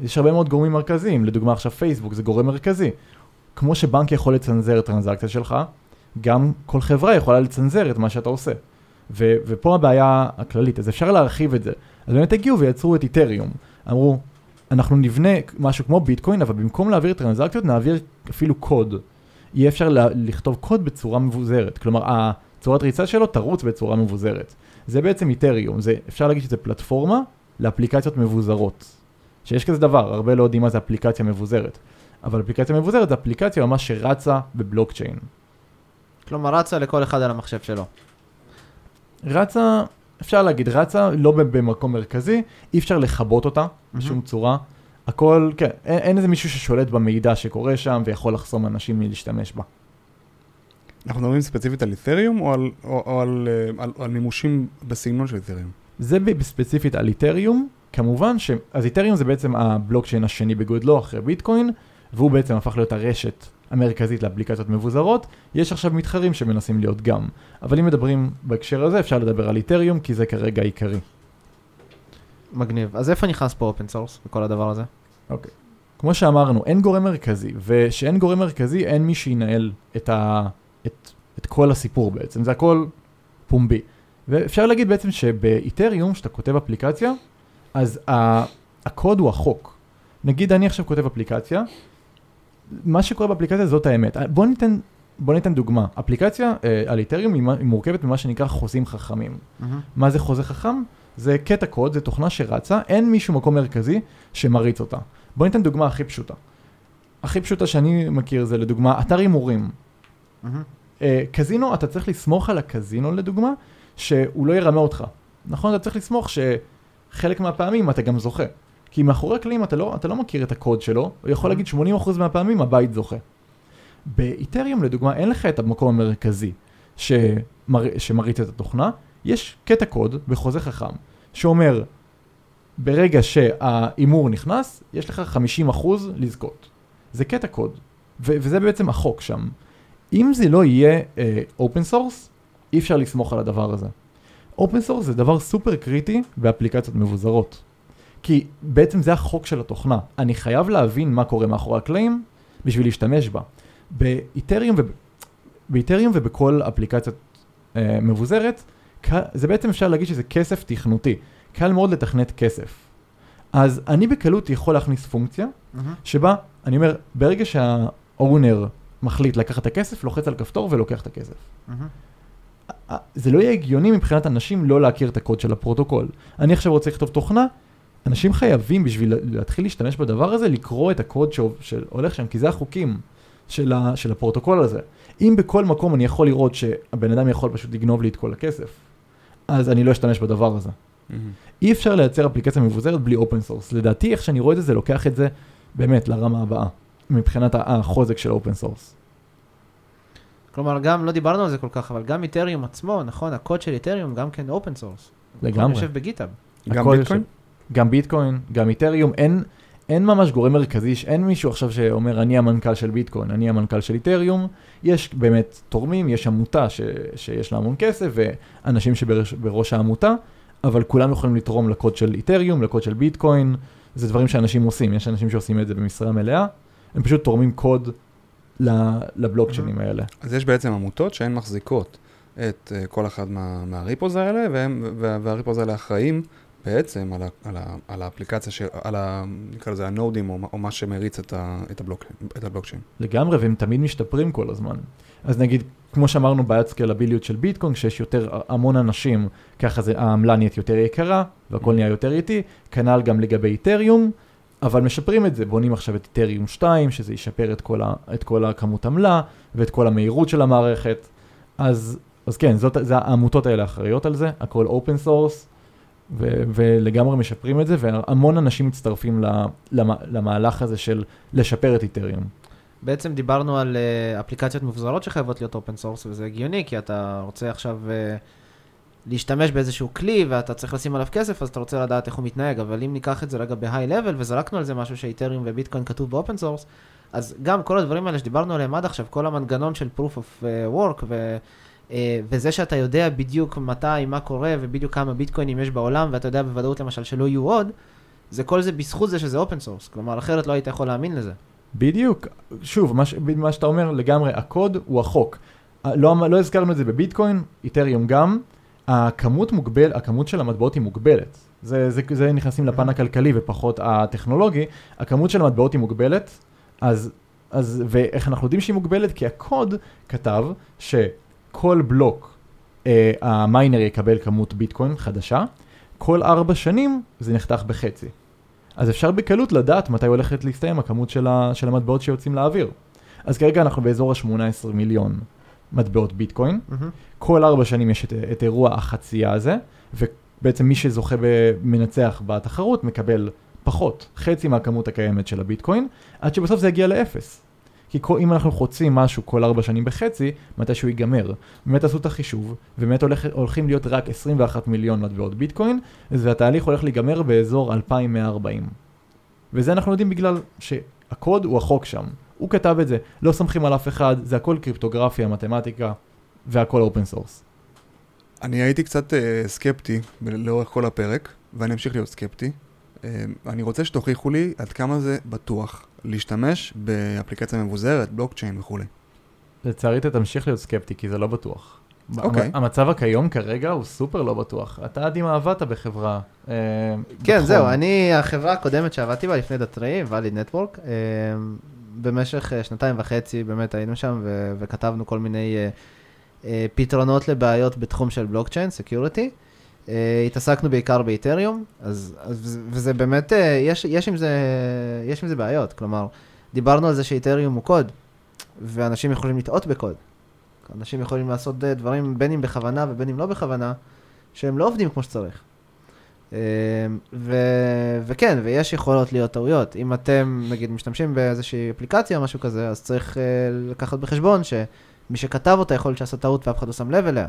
יש הרבה מאוד גורמים מרכזיים, לדוגמה עכשיו פייסבוק זה גורם מרכזי. כמו שבנק יכול לצנזר טרנזקציה שלך, גם כל חברה יכולה לצנזר את מה שאתה עושה. ו- ופה הבעיה הכללית, אז אפשר להרחיב את זה. אז באמת הגיעו ויצרו את איתריום. אמרו, אנחנו נבנה משהו כמו ביטקוין, אבל במקום להעביר טרנזקציות נעביר אפילו קוד. יהיה אפשר לכתוב קוד בצורה מבוזרת. כלומר, הצורת ריצה שלו תרוץ בצורה מבוזרת. זה בעצם איתריום, זה, אפשר להגיד שזה פלטפורמה לאפליקציות מבוזרות. שיש כזה דבר, הרבה לא יודעים מה זה אפליקציה מבוזרת. אבל אפליקציה מבוזרת זה אפליקציה ממש שרצה בבלוקצ'יין. כלומר, רצה לכל אחד על המחשב שלו. רצה, אפשר להגיד רצה, לא במקום מרכזי, אי אפשר לכבות אותה בשום צורה. הכל, כן, אין, אין איזה מישהו ששולט במידע שקורה שם ויכול לחסום אנשים מלהשתמש בה. אנחנו מדברים ספציפית על איתריום או על, או, או על, אה, על, על מימושים בסגנון של איתריום? זה ספציפית על איתריום, כמובן ש... אז איתריום זה בעצם הבלוקצ'יין השני בגודלו אחרי ביטקוין, והוא בעצם הפך להיות הרשת המרכזית לאפליקציות מבוזרות. יש עכשיו מתחרים שמנסים להיות גם. אבל אם מדברים בהקשר הזה, אפשר לדבר על איתריום, כי זה כרגע העיקרי. מגניב. אז איפה נכנס פה open source בכל הדבר הזה? כמו שאמרנו, אין גורם מרכזי, ושאין גורם מרכזי, אין מי שינהל את, ה... את, את כל הסיפור בעצם, זה הכל פומבי. ואפשר להגיד בעצם שבאיתריום, כשאתה כותב אפליקציה, אז ה... הקוד הוא החוק. נגיד אני עכשיו כותב אפליקציה, מה שקורה באפליקציה זאת האמת. בוא ניתן, בוא ניתן דוגמה. אפליקציה אה, על איתריום היא, מורכבת ממה שנקרא חוזים חכמים. מה זה חוזה חכם? זה קטע קוד, זה תוכנה שרצה, אין מישהו מקום מרכזי שמריץ אותה. בוא ניתן דוגמה הכי פשוטה. הכי פשוטה שאני מכיר זה לדוגמה אתר הימורים. אה, קזינו, אתה צריך לסמוך על הקזינו לדוגמה, שהוא לא ירמה אותך. נכון? אתה צריך לסמוך שחלק מהפעמים אתה גם זוכה. כי מאחורי הקלעים אתה לא, אתה לא מכיר את הקוד שלו, הוא יכול להגיד 80% מהפעמים הבית זוכה. באיתריום לדוגמה אין לך את המקום המרכזי שמר... שמריץ את התוכנה, יש קטע קוד בחוזה חכם שאומר ברגע שההימור נכנס, יש לך 50% לזכות. זה קטע קוד, ו- וזה בעצם החוק שם. אם זה לא יהיה open אה, source, אי אפשר לסמוך על הדבר הזה. open source זה דבר סופר קריטי באפליקציות מבוזרות. כי בעצם זה החוק של התוכנה. אני חייב להבין מה קורה מאחורי הקלעים בשביל להשתמש בה. באיתריום, וב... באיתריום ובכל אפליקציה אה, מבוזרת, זה בעצם אפשר להגיד שזה כסף תכנותי. קל מאוד לתכנת כסף. אז אני בקלות יכול להכניס פונקציה, mm-hmm. שבה אני אומר, ברגע שה owner מחליט לקחת את הכסף, לוחץ על כפתור ולוקח את הכסף. Mm-hmm. זה לא יהיה הגיוני מבחינת אנשים לא להכיר את הקוד של הפרוטוקול. אני עכשיו רוצה לכתוב תוכנה, אנשים חייבים בשביל להתחיל להשתמש בדבר הזה, לקרוא את הקוד שהולך שם, כי זה החוקים של, ה, של הפרוטוקול הזה. אם בכל מקום אני יכול לראות שהבן אדם יכול פשוט לגנוב לי את כל הכסף, אז אני לא אשתמש בדבר הזה. Mm-hmm. אי אפשר לייצר אפליקציה מבוזרת בלי open source. לדעתי, איך שאני רואה את זה, זה לוקח את זה באמת לרמה הבאה, מבחינת החוזק של אופן סורס. כלומר, גם, לא דיברנו על זה כל כך, אבל גם איתריום עצמו, נכון, הקוד של איתריום גם כן open source. לגמרי. יושב ב GitHub. גם ביטקוין? גם ביטקוין, גם איתריום, אין, אין ממש גורם מרכזי, אין מישהו עכשיו שאומר, אני המנכ"ל של ביטקוין, אני המנכ"ל של איתריום, יש באמת תורמים, יש עמותה ש, שיש לה המון כסף, ואנשים שבראש העמותה, אבל כולם יכולים לתרום לקוד של איתריום, לקוד של ביטקוין, זה דברים שאנשים עושים, יש אנשים שעושים את זה במשרה מלאה, הם פשוט תורמים קוד לבלוקצ'יינים האלה. אז יש בעצם עמותות שהן מחזיקות את uh, כל אחד מה, מה repos האלה, והם, וה repos האלה אחראים בעצם על, ה, על, ה, על האפליקציה, ש, על ה... נקרא לזה ה node ים, או, או מה שמריץ את, ה, את, הבלוק, את הבלוקצ'יין. לגמרי, והם תמיד משתפרים כל הזמן. אז נגיד, כמו שאמרנו, בעיית סקלביליות של ביטקוין, כשיש יותר המון אנשים, ככה זה, העמלה נהיית יותר יקרה, והכל נהיה יותר איטי, כנ"ל גם לגבי איתריום, אבל משפרים את זה, בונים עכשיו את איתריום 2, שזה ישפר את כל, ה, את כל הכמות עמלה, ואת כל המהירות של המערכת. אז, אז כן, זאת, זה העמותות האלה אחראיות על זה, הכל open source, ולגמרי משפרים את זה, והמון אנשים מצטרפים למהלך הזה של לשפר את איתריום. בעצם דיברנו על uh, אפליקציות מבוזרות שחייבות להיות open source, וזה הגיוני, כי אתה רוצה עכשיו uh, להשתמש באיזשהו כלי, ואתה צריך לשים עליו כסף, אז אתה רוצה לדעת איך הוא מתנהג, אבל אם ניקח את זה רגע ב high level, וזרקנו על זה משהו שאיתריום וביטקוין כתוב ב open source, אז גם כל הדברים האלה שדיברנו עליהם עד עכשיו, כל המנגנון של proof of uh, work, ו... Uh, וזה שאתה יודע בדיוק מתי, מה קורה, ובדיוק כמה ביטקוינים יש בעולם, ואתה יודע בוודאות למשל שלא יהיו עוד, זה כל זה בזכות זה שזה open source. כלומר, אחרת לא היית יכול להאמין לזה. בדיוק, שוב, מה, מה שאתה אומר לגמרי, הקוד הוא החוק. לא, לא הזכרנו את זה בביטקוין, איתריום גם, הכמות מוגבל, הכמות של המטבעות היא מוגבלת. זה, זה, זה נכנסים לפן הכלכלי ופחות הטכנולוגי, הכמות של המטבעות היא מוגבלת, אז, אז, ואיך אנחנו יודעים שהיא מוגבלת? כי הקוד כתב שכל בלוק אה, ה miner יקבל כמות ביטקוין חדשה, כל ארבע שנים זה נחתך בחצי. אז אפשר בקלות לדעת מתי הולכת להסתיים הכמות של, ה, של המטבעות שיוצאים לאוויר. אז כרגע אנחנו באזור ה-18 מיליון מטבעות ביטקוין. Mm-hmm. כל ארבע שנים יש את, את אירוע החצייה הזה, ובעצם מי שזוכה במנצח בתחרות מקבל פחות, חצי מהכמות הקיימת של הביטקוין, עד שבסוף זה יגיע לאפס. כי כל, אם אנחנו חוצים משהו כל ארבע שנים בחצי, מתי שהוא ייגמר. באמת עשו את החישוב, ובאמת הולך, הולכים להיות רק 21 מיליון מטבעות ביטקוין, והתהליך הולך להיגמר באזור 2140. וזה אנחנו יודעים בגלל שהקוד הוא החוק שם. הוא כתב את זה, לא סומכים על אף אחד, זה הכל קריפטוגרפיה, מתמטיקה, והכל open source. אני הייתי קצת uh, סקפטי לאורך כל הפרק, ואני אמשיך להיות סקפטי. Uh, אני רוצה שתוכיחו לי עד כמה זה בטוח להשתמש באפליקציה מבוזרת, בלוקצ'יין וכולי. לצערי אתה תמשיך להיות סקפטי, כי זה לא בטוח. אוקיי. Okay. המצב הכיום כרגע הוא סופר לא בטוח. אתה עד ימה עבדת בחברה. אה, כן, בתחום. זהו, אני, החברה הקודמת שעבדתי בה לפני Datree, Valid Network, אה, במשך אה, שנתיים וחצי באמת היינו שם ו- וכתבנו כל מיני אה, אה, פתרונות לבעיות בתחום של בלוקצ'יין, security. Uh, התעסקנו בעיקר באיתריום, אז, אז, וזה באמת, uh, יש, יש, עם זה, יש עם זה בעיות, כלומר, דיברנו על זה שאיתריום הוא קוד, ואנשים יכולים לטעות בקוד. אנשים יכולים לעשות uh, דברים בין אם בכוונה ובין אם לא בכוונה, שהם לא עובדים כמו שצריך. אה, ו... וכן, ויש יכולות להיות טעויות. אם אתם, נגיד, משתמשים באיזושהי אפליקציה או משהו כזה, אז צריך אה, לקחת בחשבון שמי שכתב אותה יכול להיות שעשה טעות ואף אחד לא שם לב אליה.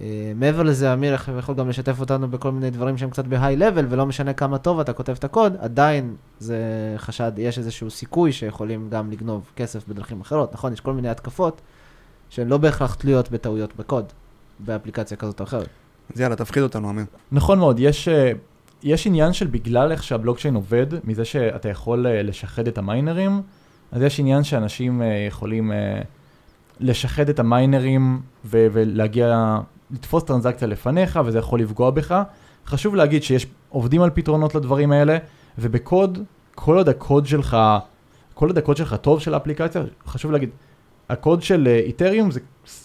אה, מעבר לזה, אמיר יכול גם לשתף אותנו בכל מיני דברים שהם קצת בהיי לבל, ולא משנה כמה טוב אתה כותב את הקוד, עדיין זה חשד, יש איזשהו סיכוי שיכולים גם לגנוב כסף בדרכים אחרות, נכון? יש כל מיני התקפות שהן לא בהכרח תלויות בטעויות בקוד, באפליקציה כזאת או אחרת. אז יאללה, תפחיד אותנו, אמיר. נכון מאוד, יש, אה, יש עניין של בגלל איך שהבלוקצ'יין עובד, מזה שאתה יכול אה, לשחד את המיינרים, אז יש עניין שאנשים יכולים לשחד את המיינרים ולהגיע לתפוס טרנזקציה לפניך וזה יכול לפגוע בך. חשוב להגיד שיש עובדים על פתרונות לדברים האלה, ובקוד, כל עוד הקוד שלך, כל עוד הקוד שלך טוב של האפליקציה, חשוב להגיד, הקוד של איתריום זה,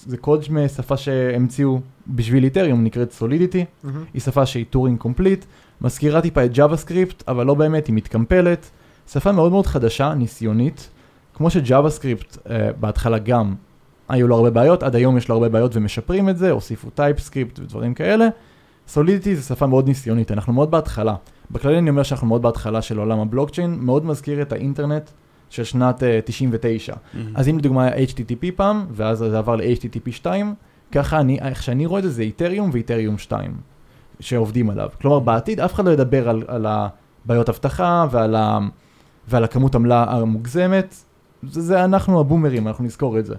זה קוד משפה שהמציאו בשביל איתריום, נקראת Solidity, mm-hmm. היא שפה שהיא Turing complete, מזכירה טיפה את JavaScript, אבל לא באמת, היא מתקמפלת, שפה מאוד מאוד חדשה, ניסיונית, כמו ש JavaScript uh, בהתחלה גם היו לו הרבה בעיות, עד היום יש לו הרבה בעיות ומשפרים את זה, הוסיפו TypeScript ודברים כאלה. סולידיטי זה שפה מאוד ניסיונית, אנחנו מאוד בהתחלה. בכללי אני אומר שאנחנו מאוד בהתחלה של עולם הבלוקצ'יין, מאוד מזכיר את האינטרנט של שנת uh, 99. Mm-hmm. אז אם לדוגמה היה HTTP פעם, ואז זה עבר ל-HTTP 2, ככה אני, איך שאני רואה את זה, זה איתריום ואיתריום 2, שעובדים עליו. כלומר, בעתיד אף אחד לא ידבר על, על הבעיות אבטחה ועל, ה, ועל הכמות עמלה המוגזמת, זה, זה אנחנו הבומרים, אנחנו נזכור את זה.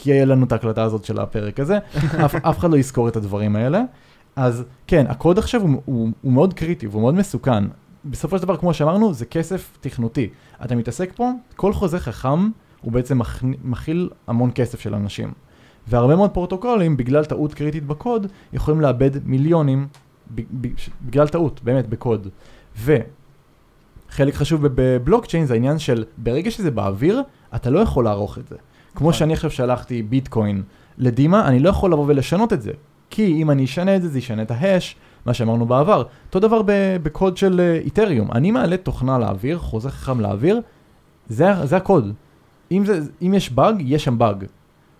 כי יהיה לנו את ההקלטה הזאת של הפרק הזה, אף, אף אחד לא יזכור את הדברים האלה. אז כן, הקוד עכשיו הוא, הוא, הוא מאוד קריטי והוא מאוד מסוכן. בסופו של דבר, כמו שאמרנו, זה כסף תכנותי. אתה מתעסק פה, כל חוזה חכם הוא בעצם מכיל המון כסף של אנשים. והרבה מאוד פרוטוקולים, בגלל טעות קריטית בקוד, יכולים לאבד מיליונים בגלל טעות, באמת, בקוד. וחלק חשוב בבלוקצ'יין זה העניין של ברגע שזה באוויר, אתה לא יכול לערוך את זה. כמו. שאני עכשיו שלחתי ביטקוין לדימה, אני לא יכול לבוא ולשנות את זה. כי אם אני אשנה את זה, זה ישנה את ההש, מה שאמרנו בעבר. אותו דבר בקוד של אה, איתריום. אני מעלה תוכנה לאוויר, חוזה חכם לאוויר, זה, זה הקוד. אם, זה, אם יש באג, יש שם באג.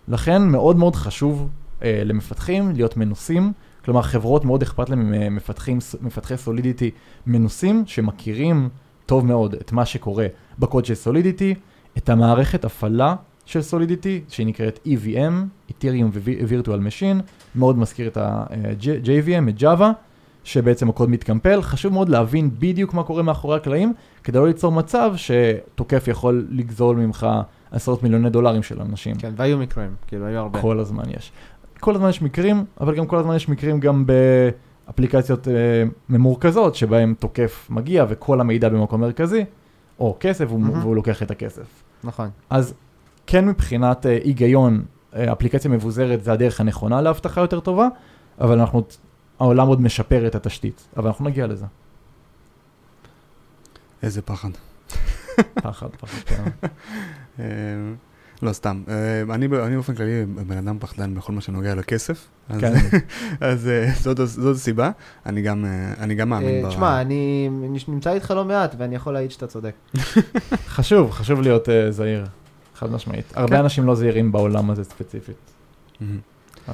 לכן מאוד מאוד חשוב אה, למפתחים להיות מנוסים. כלומר, חברות מאוד אכפת להם ממפתחים, מפתחי סולידיטי מנוסים, שמכירים טוב מאוד את מה שקורה בקוד של סולידיטי, את המערכת הפעלה של סולידיטי, שהיא נקראת EVM, Ethereum Virtual Machine, מאוד מזכיר את ה-JVM, את Java, שבעצם הקוד מתקמפל. חשוב מאוד להבין בדיוק מה קורה מאחורי הקלעים, כדי לא ליצור מצב שתוקף יכול לגזול ממך עשרות מיליוני דולרים של אנשים. כן, והיו מקרים, כאילו היו הרבה. כל הזמן יש. כל הזמן יש מקרים, אבל גם כל הזמן יש מקרים גם באפליקציות אה, ממורכזות, שבהם תוקף מגיע וכל המידע במקום מרכזי, או כסף, mm-hmm. והוא לוקח את הכסף. נכון. אז כן מבחינת uh, היגיון, uh, אפליקציה מבוזרת זה הדרך הנכונה להבטחה יותר טובה, אבל אנחנו, העולם עוד משפר את התשתית, אבל אנחנו נגיע לזה. איזה פחד. פחד, פחד, כן. אה, לא, סתם. אני, אני באופן כללי בן אדם פחדן בכל מה שנוגע לכסף. אז, כן. אז זאת, זאת הסיבה. אני גם, אני גם מאמין ב... תשמע, אני נמצא איתך לא מעט, ואני יכול להעיד שאתה צודק. חשוב, חשוב להיות uh, זהיר. חד משמעית. הרבה כן. אנשים לא זהירים בעולם הזה ספציפית. אה.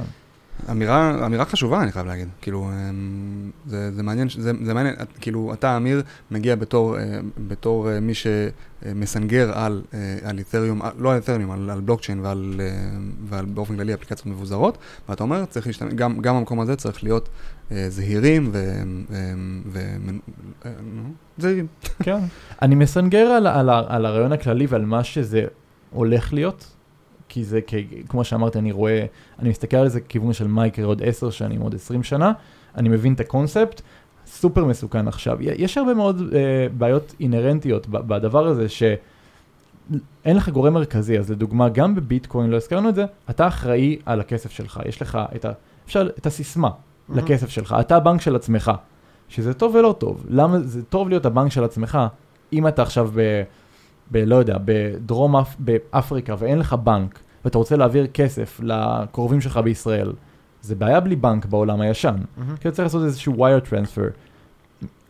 אמירה, אמירה חשובה, אני חייב להגיד. כאילו, אמ, זה, זה מעניין, זה, זה מעניין, כאילו, אתה, אמיר, מגיע בתור, אה, בתור אה, מי שמסנגר על, על איתריום, לא על איתריום, על, על בלוקצ'יין ועל, ועל באופן כללי אפליקציות מבוזרות, ואתה אומר, צריך להשתמש, גם, גם המקום הזה צריך להיות זהירים ו... זהירים. כן. אני מסנגר על, על, על הרעיון הכללי ועל מה שזה הולך להיות, כי זה, כמו שאמרתי, אני רואה, אני מסתכל על זה כיוון של מה יקרה עוד עשר שנים, עוד עשרים שנה, אני מבין את הקונספט, סופר מסוכן עכשיו. יש הרבה מאוד uh, בעיות אינהרנטיות בדבר הזה, שאין לך גורם מרכזי, אז לדוגמה, גם בביטקוין, לא הזכרנו את זה, אתה אחראי על הכסף שלך, יש לך את, ה, אפשר, את הסיסמה mm-hmm. לכסף שלך, אתה הבנק של עצמך, שזה טוב ולא טוב. למה זה טוב להיות הבנק של עצמך, אם אתה עכשיו ב... ב... לא יודע, בדרום אפ... באפריקה ואין לך בנק, ואתה רוצה להעביר כסף לקרובים שלך בישראל, זה בעיה בלי בנק בעולם הישן. Mm-hmm. כי אתה צריך לעשות איזשהו wire transfer,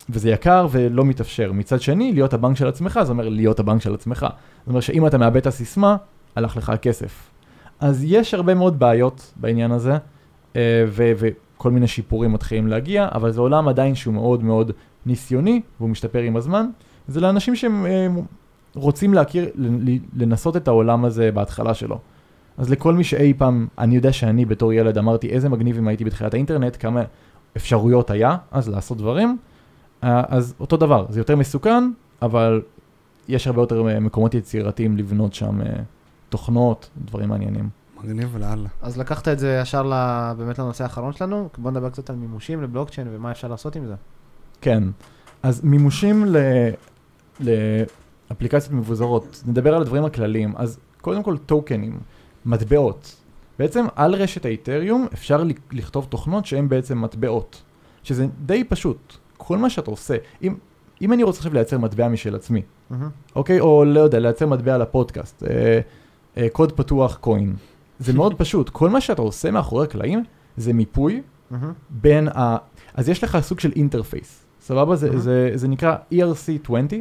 וזה יקר ולא מתאפשר. מצד שני, להיות הבנק של עצמך, זה אומר להיות הבנק של עצמך. זאת אומרת שאם אתה מאבד את הסיסמה, הלך לך הכסף. אז יש הרבה מאוד בעיות בעניין הזה, אה, וכל כל מיני שיפורים מתחילים להגיע, אבל זה עולם עדיין שהוא מאוד מאוד ניסיוני, והוא משתפר עם הזמן. זה לאנשים שהם אה, רוצים להכיר, לנסות את העולם הזה בהתחלה שלו. אז לכל מי שאי פעם, אני יודע שאני בתור ילד אמרתי איזה מגניב אם הייתי בתחילת האינטרנט, כמה אפשרויות היה אז לעשות דברים, אה, אז אותו דבר, זה יותר מסוכן, אבל יש הרבה יותר אה, מקומות יצירתיים לבנות שם אה, תוכנות, דברים מעניינים. מגניב ולאללה. אז לקחת את זה ישר באמת לנושא האחרון שלנו, בוא נדבר קצת על מימושים לבלוקצ'יין ומה אפשר לעשות עם זה. כן, אז מימושים ל... לאפליקציות מבוזרות, נדבר על הדברים הכלליים, אז קודם כל טוקנים, מטבעות. בעצם על רשת האיתריום אפשר לכתוב תוכנות שהן בעצם מטבעות, שזה די פשוט. כל מה שאתה עושה, אם, אם אני רוצה עכשיו לייצר מטבע משל עצמי, mm-hmm. אוקיי? או לא יודע, לייצר מטבע לפודקאסט, אה, אה, קוד פתוח coin. זה מאוד פשוט, כל מה שאתה עושה מאחורי הקלעים זה מיפוי mm-hmm. בין ה... אז יש לך סוג של interface, סבבה? זה, mm-hmm. זה, זה נקרא ERC20, uh,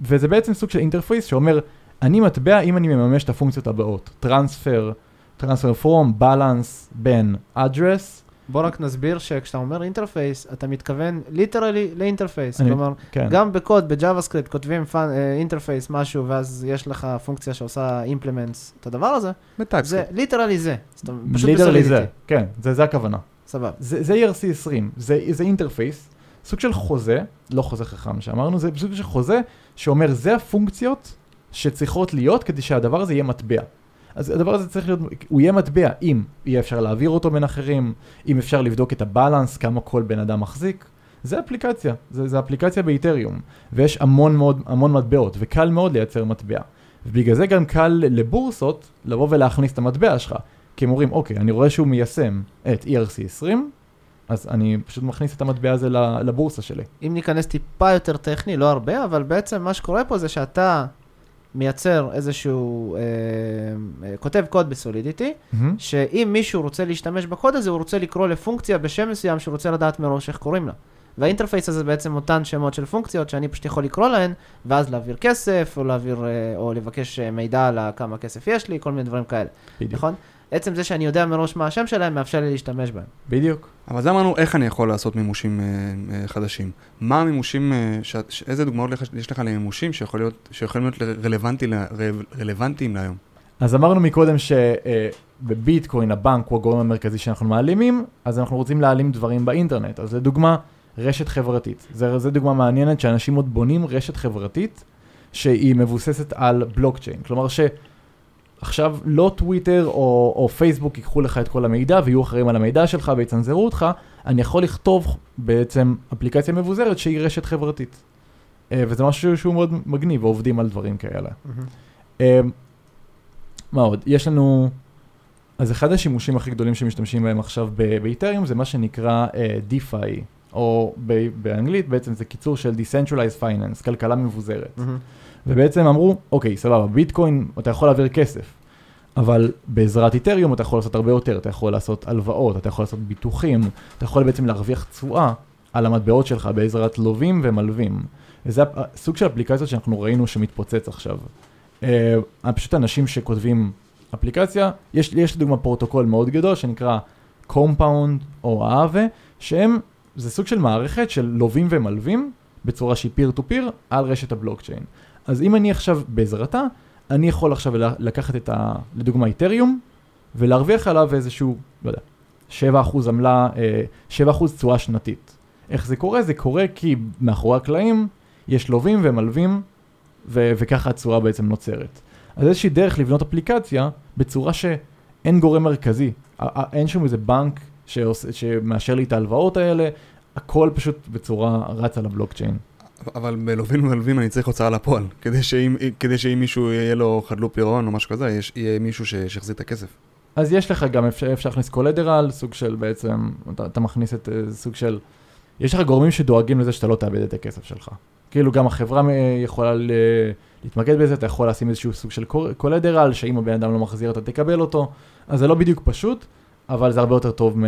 וזה בעצם סוג של interface שאומר, אני מטבע אם אני מממש את הפונקציות הבאות, transfer, transfer from, balance בין address. בוא רק נסביר שכשאתה אומר interface, אתה מתכוון literally ל interface. כלומר, כן. גם בקוד, ב JavaScript, כותבים interface אה, משהו, ואז יש לך פונקציה שעושה implements, את הדבר הזה. ב TypeScript. זה literally זה. literally זה, כן, זה, זה הכוונה. סבבה. זה, זה ERC20, זה, זה interface, סוג של חוזה, לא חוזה חכם שאמרנו, זה של חוזה שאומר, זה הפונקציות שצריכות להיות כדי שהדבר הזה יהיה מטבע. אז הדבר הזה צריך להיות, הוא יהיה מטבע אם יהיה אפשר להעביר אותו בין אחרים, אם אפשר לבדוק את הבלנס, כמה כל בן אדם מחזיק. זה אפליקציה, זה, זה אפליקציה באיתריום, ויש המון מאוד, המון מטבעות, וקל מאוד לייצר מטבע. ובגלל זה גם קל לבורסות לבוא ולהכניס את המטבע שלך, כי הם אומרים, אוקיי, אני רואה שהוא מיישם את ERC20, אז אני פשוט מכניס את המטבע הזה לבורסה שלי. אם ניכנס טיפה יותר טכני, לא הרבה, אבל בעצם מה שקורה פה זה שאתה מייצר איזשהו, אה, אה, כותב קוד בסולידיטי, mm-hmm. שאם מישהו רוצה להשתמש בקוד הזה, הוא רוצה לקרוא לפונקציה בשם מסוים שהוא רוצה לדעת מראש איך קוראים לה. והאינטרפייס הזה בעצם אותן שמות של פונקציות שאני פשוט יכול לקרוא להן, ואז להעביר כסף, או להעביר, אה, או לבקש אה, מידע על כמה כסף יש לי, כל מיני דברים כאלה. בדיוק. נכון? עצם זה שאני יודע מראש מה השם שלהם, מאפשר לי להשתמש בהם. בדיוק. אבל זה אמרנו, איך אני יכול לעשות מימושים אה, אה, חדשים? מה המימושים, אה, ש... איזה דוגמאות יש לך למימושים שיכול להיות, שיכולים להיות רלוונטי, רלוונטיים להיום? אז אמרנו מקודם שבביטקוין הבנק הוא הגורם המרכזי שאנחנו מעלימים, אז אנחנו רוצים להעלים דברים באינטרנט. אז לדוגמה, רשת חברתית. זו דוגמה מעניינת שאנשים עוד בונים רשת חברתית שהיא מבוססת על בלוקצ'יין. כלומר ש... עכשיו לא טוויטר או, או פייסבוק ייקחו לך את כל המידע ויהיו אחראים על המידע שלך ויצנזרו אותך, אני יכול לכתוב בעצם אפליקציה מבוזרת שהיא רשת חברתית. Uh, וזה משהו שהוא מאוד מגניב, ועובדים על דברים כאלה. Mm-hmm. מה עוד? יש לנו... אז אחד השימושים הכי גדולים שמשתמשים בהם עכשיו באיתריום זה מה שנקרא uh, DeFi, או באנגלית בעצם זה קיצור של Decentralized Finance, כלכלה מבוזרת. Mm-hmm. ובעצם אמרו, אוקיי, סבבה, ביטקוין, אתה יכול להעביר כסף, אבל בעזרת איתריום אתה יכול לעשות הרבה יותר, אתה יכול לעשות הלוואות, אתה יכול לעשות ביטוחים, אתה יכול בעצם להרוויח תשואה על המטבעות שלך בעזרת לווים ומלווים. וזה סוג של אפליקציות שאנחנו ראינו שמתפוצץ עכשיו. אה, פשוט אנשים שכותבים אפליקציה, יש, יש לדוגמה פרוטוקול מאוד גדול שנקרא Compound או Aave, שהם, זה סוג של מערכת של לווים ומלווים בצורה שהיא peer to peer על רשת הבלוקצ'יין. אז אם אני עכשיו בעזרתה, אני יכול עכשיו לקחת את ה... לדוגמה איתריום, ולהרוויח עליו איזשהו, לא יודע, 7% עמלה, 7% אה, תשואה שנתית. איך זה קורה? זה קורה כי מאחורי הקלעים יש לווים ומלווים, ו- וככה התשואה בעצם נוצרת. אז איזושהי דרך לבנות אפליקציה בצורה שאין גורם מרכזי, אין שום איזה בנק שעוש, שמאשר לי את ההלוואות האלה, הכל פשוט בצורה רצה לבלוקצ'יין. אבל בלווים ומלווים אני צריך הוצאה לפועל, כדי שאם, כדי שאם מישהו יהיה לו חדלות פירעון או משהו כזה, יש, יהיה מישהו שיחזיר את הכסף. אז יש לך גם, אפשר, אפשר להכניס קולדרל, סוג של בעצם, אתה, אתה מכניס את אה, סוג של, יש לך גורמים שדואגים לזה שאתה לא תאבד את הכסף שלך. כאילו גם החברה יכולה ל, להתמקד בזה, אתה יכול לשים איזשהו סוג של קולדרל, שאם הבן אדם לא מחזיר אתה תקבל אותו, אז זה לא בדיוק פשוט, אבל זה הרבה יותר טוב מ...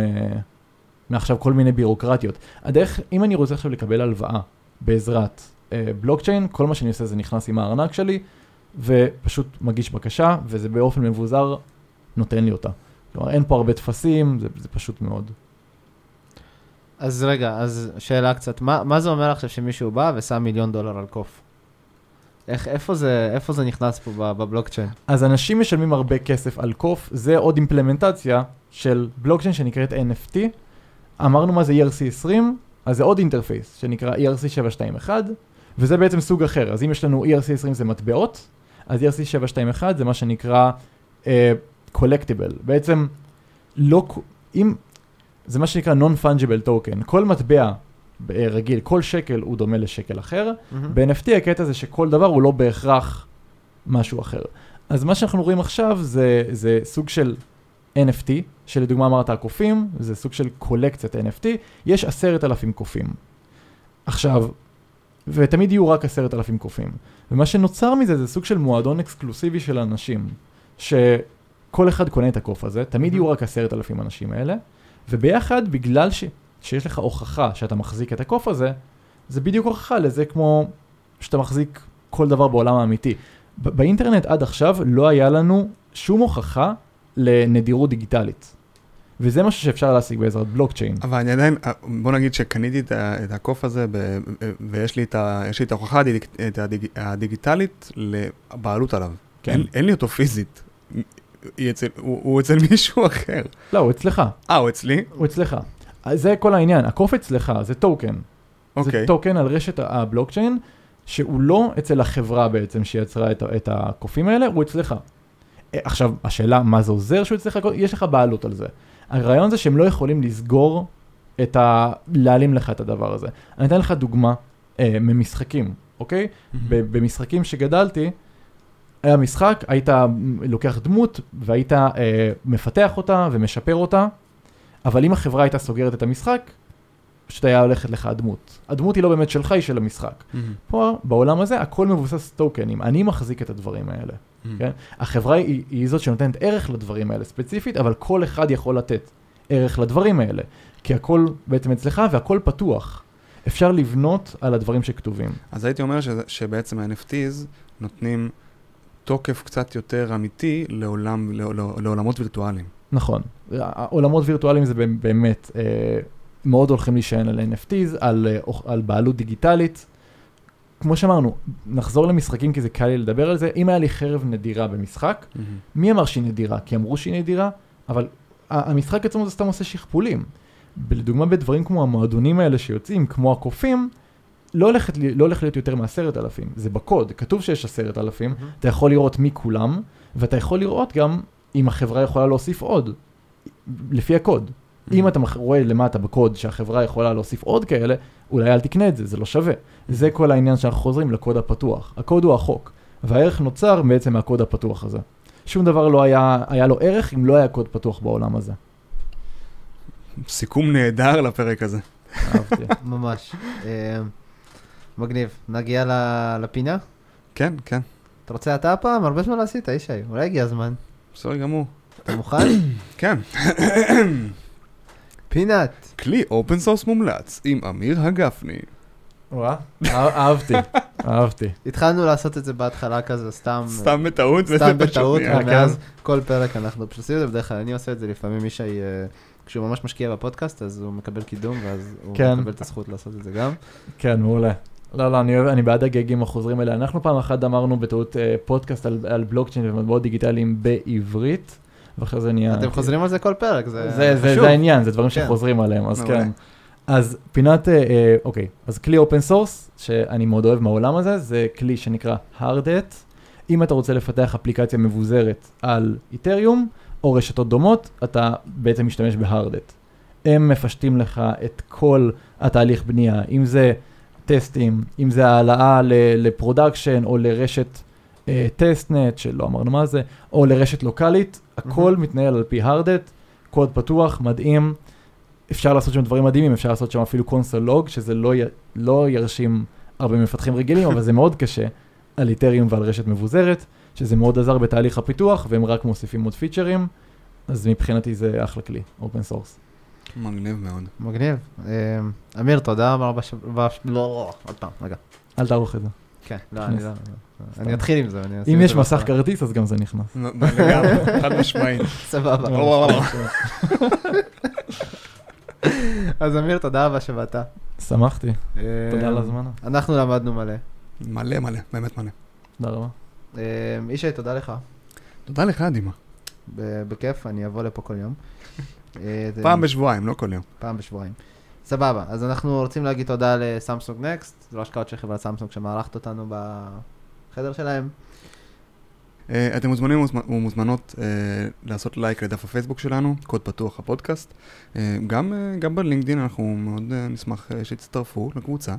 מעכשיו כל מיני בירוקרטיות. הדרך, אם אני רוצה עכשיו לקבל הלוואה, בעזרת אה, בלוקצ'יין, כל מה שאני עושה זה נכנס עם הארנק שלי, ופשוט מגיש בקשה, וזה באופן מבוזר נותן לי אותה. כלומר, אין פה הרבה טפסים, זה, זה פשוט מאוד. אז רגע, אז שאלה קצת, מה, מה זה אומר עכשיו שמישהו בא ושם מיליון דולר על קוף? איך, איפה זה, איפה זה נכנס פה בבלוקצ'יין? אז אנשים משלמים הרבה כסף על קוף, זה עוד אימפלמנטציה של בלוקצ'יין שנקראת NFT. אמרנו מה זה ERC20, אז זה עוד אינטרפייס שנקרא E ERC721, וזה בעצם סוג אחר. אז אם יש לנו ERC20 זה מטבעות, אז E ERC721 זה מה שנקרא uh, collectible. בעצם לא, אם, זה מה שנקרא non-fungible token. כל מטבע אה, רגיל, כל שקל הוא דומה לשקל אחר. ב-NFT הקטע זה שכל דבר הוא לא בהכרח משהו אחר. אז מה שאנחנו רואים עכשיו זה, זה סוג של NFT, שלדוגמה אמרת הקופים, זה סוג של קולקציית NFT, יש עשרת אלפים קופים. עכשיו, ותמיד יהיו רק עשרת אלפים קופים. ומה שנוצר מזה זה סוג של מועדון אקסקלוסיבי של אנשים, שכל אחד קונה את הקוף הזה, תמיד יהיו רק עשרת אלפים אנשים האלה, וביחד, בגלל ש, שיש לך הוכחה שאתה מחזיק את הקוף הזה, זה בדיוק הוכחה לזה כמו שאתה מחזיק כל דבר בעולם האמיתי. ב- באינטרנט עד עכשיו לא היה לנו שום הוכחה לנדירות דיגיטלית. וזה משהו שאפשר להשיג בעזרת בלוקצ'יין. אבל אני עדיין, בוא נגיד שקניתי את הקוף הזה, ב- ויש לי את ה- לי את ההוכחה הדיג- הדיג- הדיגיטלית לבעלות עליו. כן. אין- אין לי אותו פיזית. אצל- הוא הוא אצל מישהו אחר. לא, הוא אצלך, אה, הוא אצלי? הוא אצלך. זה כל העניין, הקוף אצלך, זה טוקן. זה אוקיי. טוקן על רשת הבלוקצ'יין, שהוא לא אצל החברה בעצם שיצרה את, את הקופים האלה, הוא אצלך. עכשיו, השאלה, מה זה עוזר שהוא אצלך? יש לך בעלות על זה. הרעיון זה שהם לא יכולים לסגור את ה... להעלים לך את הדבר הזה. אני אתן לך דוגמה אה, ממשחקים, אוקיי? ב- במשחקים שגדלתי, היה משחק, היית לוקח דמות והיית אה, מפתח אותה ומשפר אותה, אבל אם החברה הייתה סוגרת את המשחק, פשוט היה הולכת לך הדמות. הדמות היא לא באמת שלך, היא של המשחק. מהמם. פה, בעולם הזה, הכל מבוסס טוקנים. אני מחזיק את הדברים האלה. כן? החברה היא, היא זאת שנותנת ערך לדברים האלה ספציפית, אבל כל אחד יכול לתת ערך לדברים האלה. כי הכל בעצם אצלך והכל פתוח. אפשר לבנות על הדברים שכתובים. אז הייתי אומר שזה- שבעצם ה-NFTs נותנים תוקף קצת יותר אמיתי לעולם, לעול- לעולמות וירטואליים. נכון. עולמות וירטואליים זה באמת, אה, מאוד הולכים להישען על NFTs, על, אה, על בעלות דיגיטלית. כמו שאמרנו, נחזור למשחקים כי זה קל לי לדבר על זה. אם היה לי חרב נדירה במשחק, מי אמר שהיא נדירה? כי אמרו שהיא נדירה, אבל המשחק עצמו זה סתם עושה שכפולים. לדוגמה בדברים כמו המועדונים האלה שיוצאים, כמו הקופים, לא, לי- לא הולך להיות יותר מעשרת אלפים, זה בקוד, כתוב שיש עשרת אלפים, אתה יכול לראות מי כולם, ואתה יכול לראות גם אם החברה יכולה להוסיף עוד, לפי הקוד. אם אתה רואה למטה בקוד שהחברה יכולה להוסיף עוד כאלה, אולי אל תקנה את זה, זה לא שווה. זה כל העניין שאנחנו חוזרים לקוד הפתוח. הקוד הוא החוק, והערך נוצר בעצם מהקוד הפתוח הזה. שום דבר לא היה, היה לו ערך אם לא היה קוד פתוח בעולם הזה. סיכום נהדר לפרק הזה. אהבתי. ממש. אה, מגניב. נגיע ל- לפינה? כן, כן, אתה רוצה אתה הפעם? הרבה זמן לא עשית, ישי. אולי הגיע הזמן. בסדר גמור. אתה מוכן? כן. פינת. כלי open source מומלץ עם אמיר הגפני. וואה, אהבתי, אהבתי. התחלנו לעשות את זה בהתחלה כזה, סתם... סתם בטעות, סתם בטעות. ומאז כל פרק אנחנו פשוט עושים את זה, בדרך כלל אני עושה את זה, לפעמים ישי, אה, כשהוא ממש משקיע בפודקאסט, אז הוא מקבל קידום, ואז הוא כן. מקבל את הזכות לעשות את זה גם. כן, מעולה. לא, לא, אני, אוהב, אני בעד הגגים החוזרים האלה. אנחנו פעם אחת אמרנו בטעות אה, פודקאסט על, על בלוקצ'יין ומטבעות דיגיטליים בעברית, ואחרי זה נהיה... אתם חוזרים על זה כל פרק, זה חשוב. זה העניין, זה דברים כן. שחוזרים עליהם, אז. כן. אז פינת, אה, אה, אוקיי, אז כלי open source, שאני מאוד אוהב מהעולם הזה, זה כלי שנקרא Hardhat. אם אתה רוצה לפתח אפליקציה מבוזרת על Ethereum, או רשתות דומות, אתה בעצם משתמש ב Hardhat. הם מפשטים לך את כל התהליך בנייה, אם זה טסטים, אם זה העלאה ל production או לרשת אה, testnet, שלא אמרנו מה זה, או לרשת לוקאלית, הכל מתנהל על פי Hardhat, קוד פתוח, מדהים. אפשר לעשות שם דברים מדהימים, אפשר לעשות שם אפילו console log, שזה לא, י- לא ירשים הרבה מפתחים רגילים, אבל זה מאוד קשה על Ethereum ועל רשת מבוזרת, שזה מאוד עזר בתהליך הפיתוח, והם רק מוסיפים עוד פיצ'רים, אז מבחינתי זה אחלה כלי, open source. מגניב מאוד. מגניב. אה, אמיר, תודה רבה. לא, עוד פעם, רגע. אל תערוך את זה. כן, לא, אני לא... אני אתחיל עם זה. אם יש מסך. כרטיס, אז גם זה נכנס. לגמרי, חד משמעית. סבבה. לא, לא, לא. אז אמיר, תודה רבה שבאת. שמחתי, אה, תודה על הזמנה. אנחנו למדנו מלא. מלא מלא, באמת מלא. תודה רבה. אה, ישי, תודה לך. תודה לך, דימה. ב- בכיף, אני אבוא לפה כל יום. אה, פעם בשבועיים, לא כל יום. פעם בשבועיים. סבבה, אז אנחנו רוצים להגיד תודה לסמסונג נקסט, זו השקעות של חברת סמסונג שמארחת אותנו בחדר שלהם. אה, אתם מוזמנים ומוזמ- ומוזמנות אה, לעשות לייק לדף הפייסבוק שלנו, קוד פתוח הפודקאסט. אה, גם, גם בלינקדאין אנחנו מאוד נשמח שתצטרפו לקבוצה.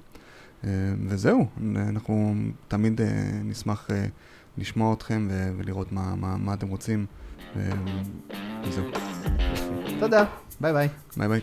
וזהו, אנחנו תמיד נשמח לשמוע אתכם ולראות מה, מה, מה אתם רוצים. וזהו, תודה, ביי ביי. ביי ביי.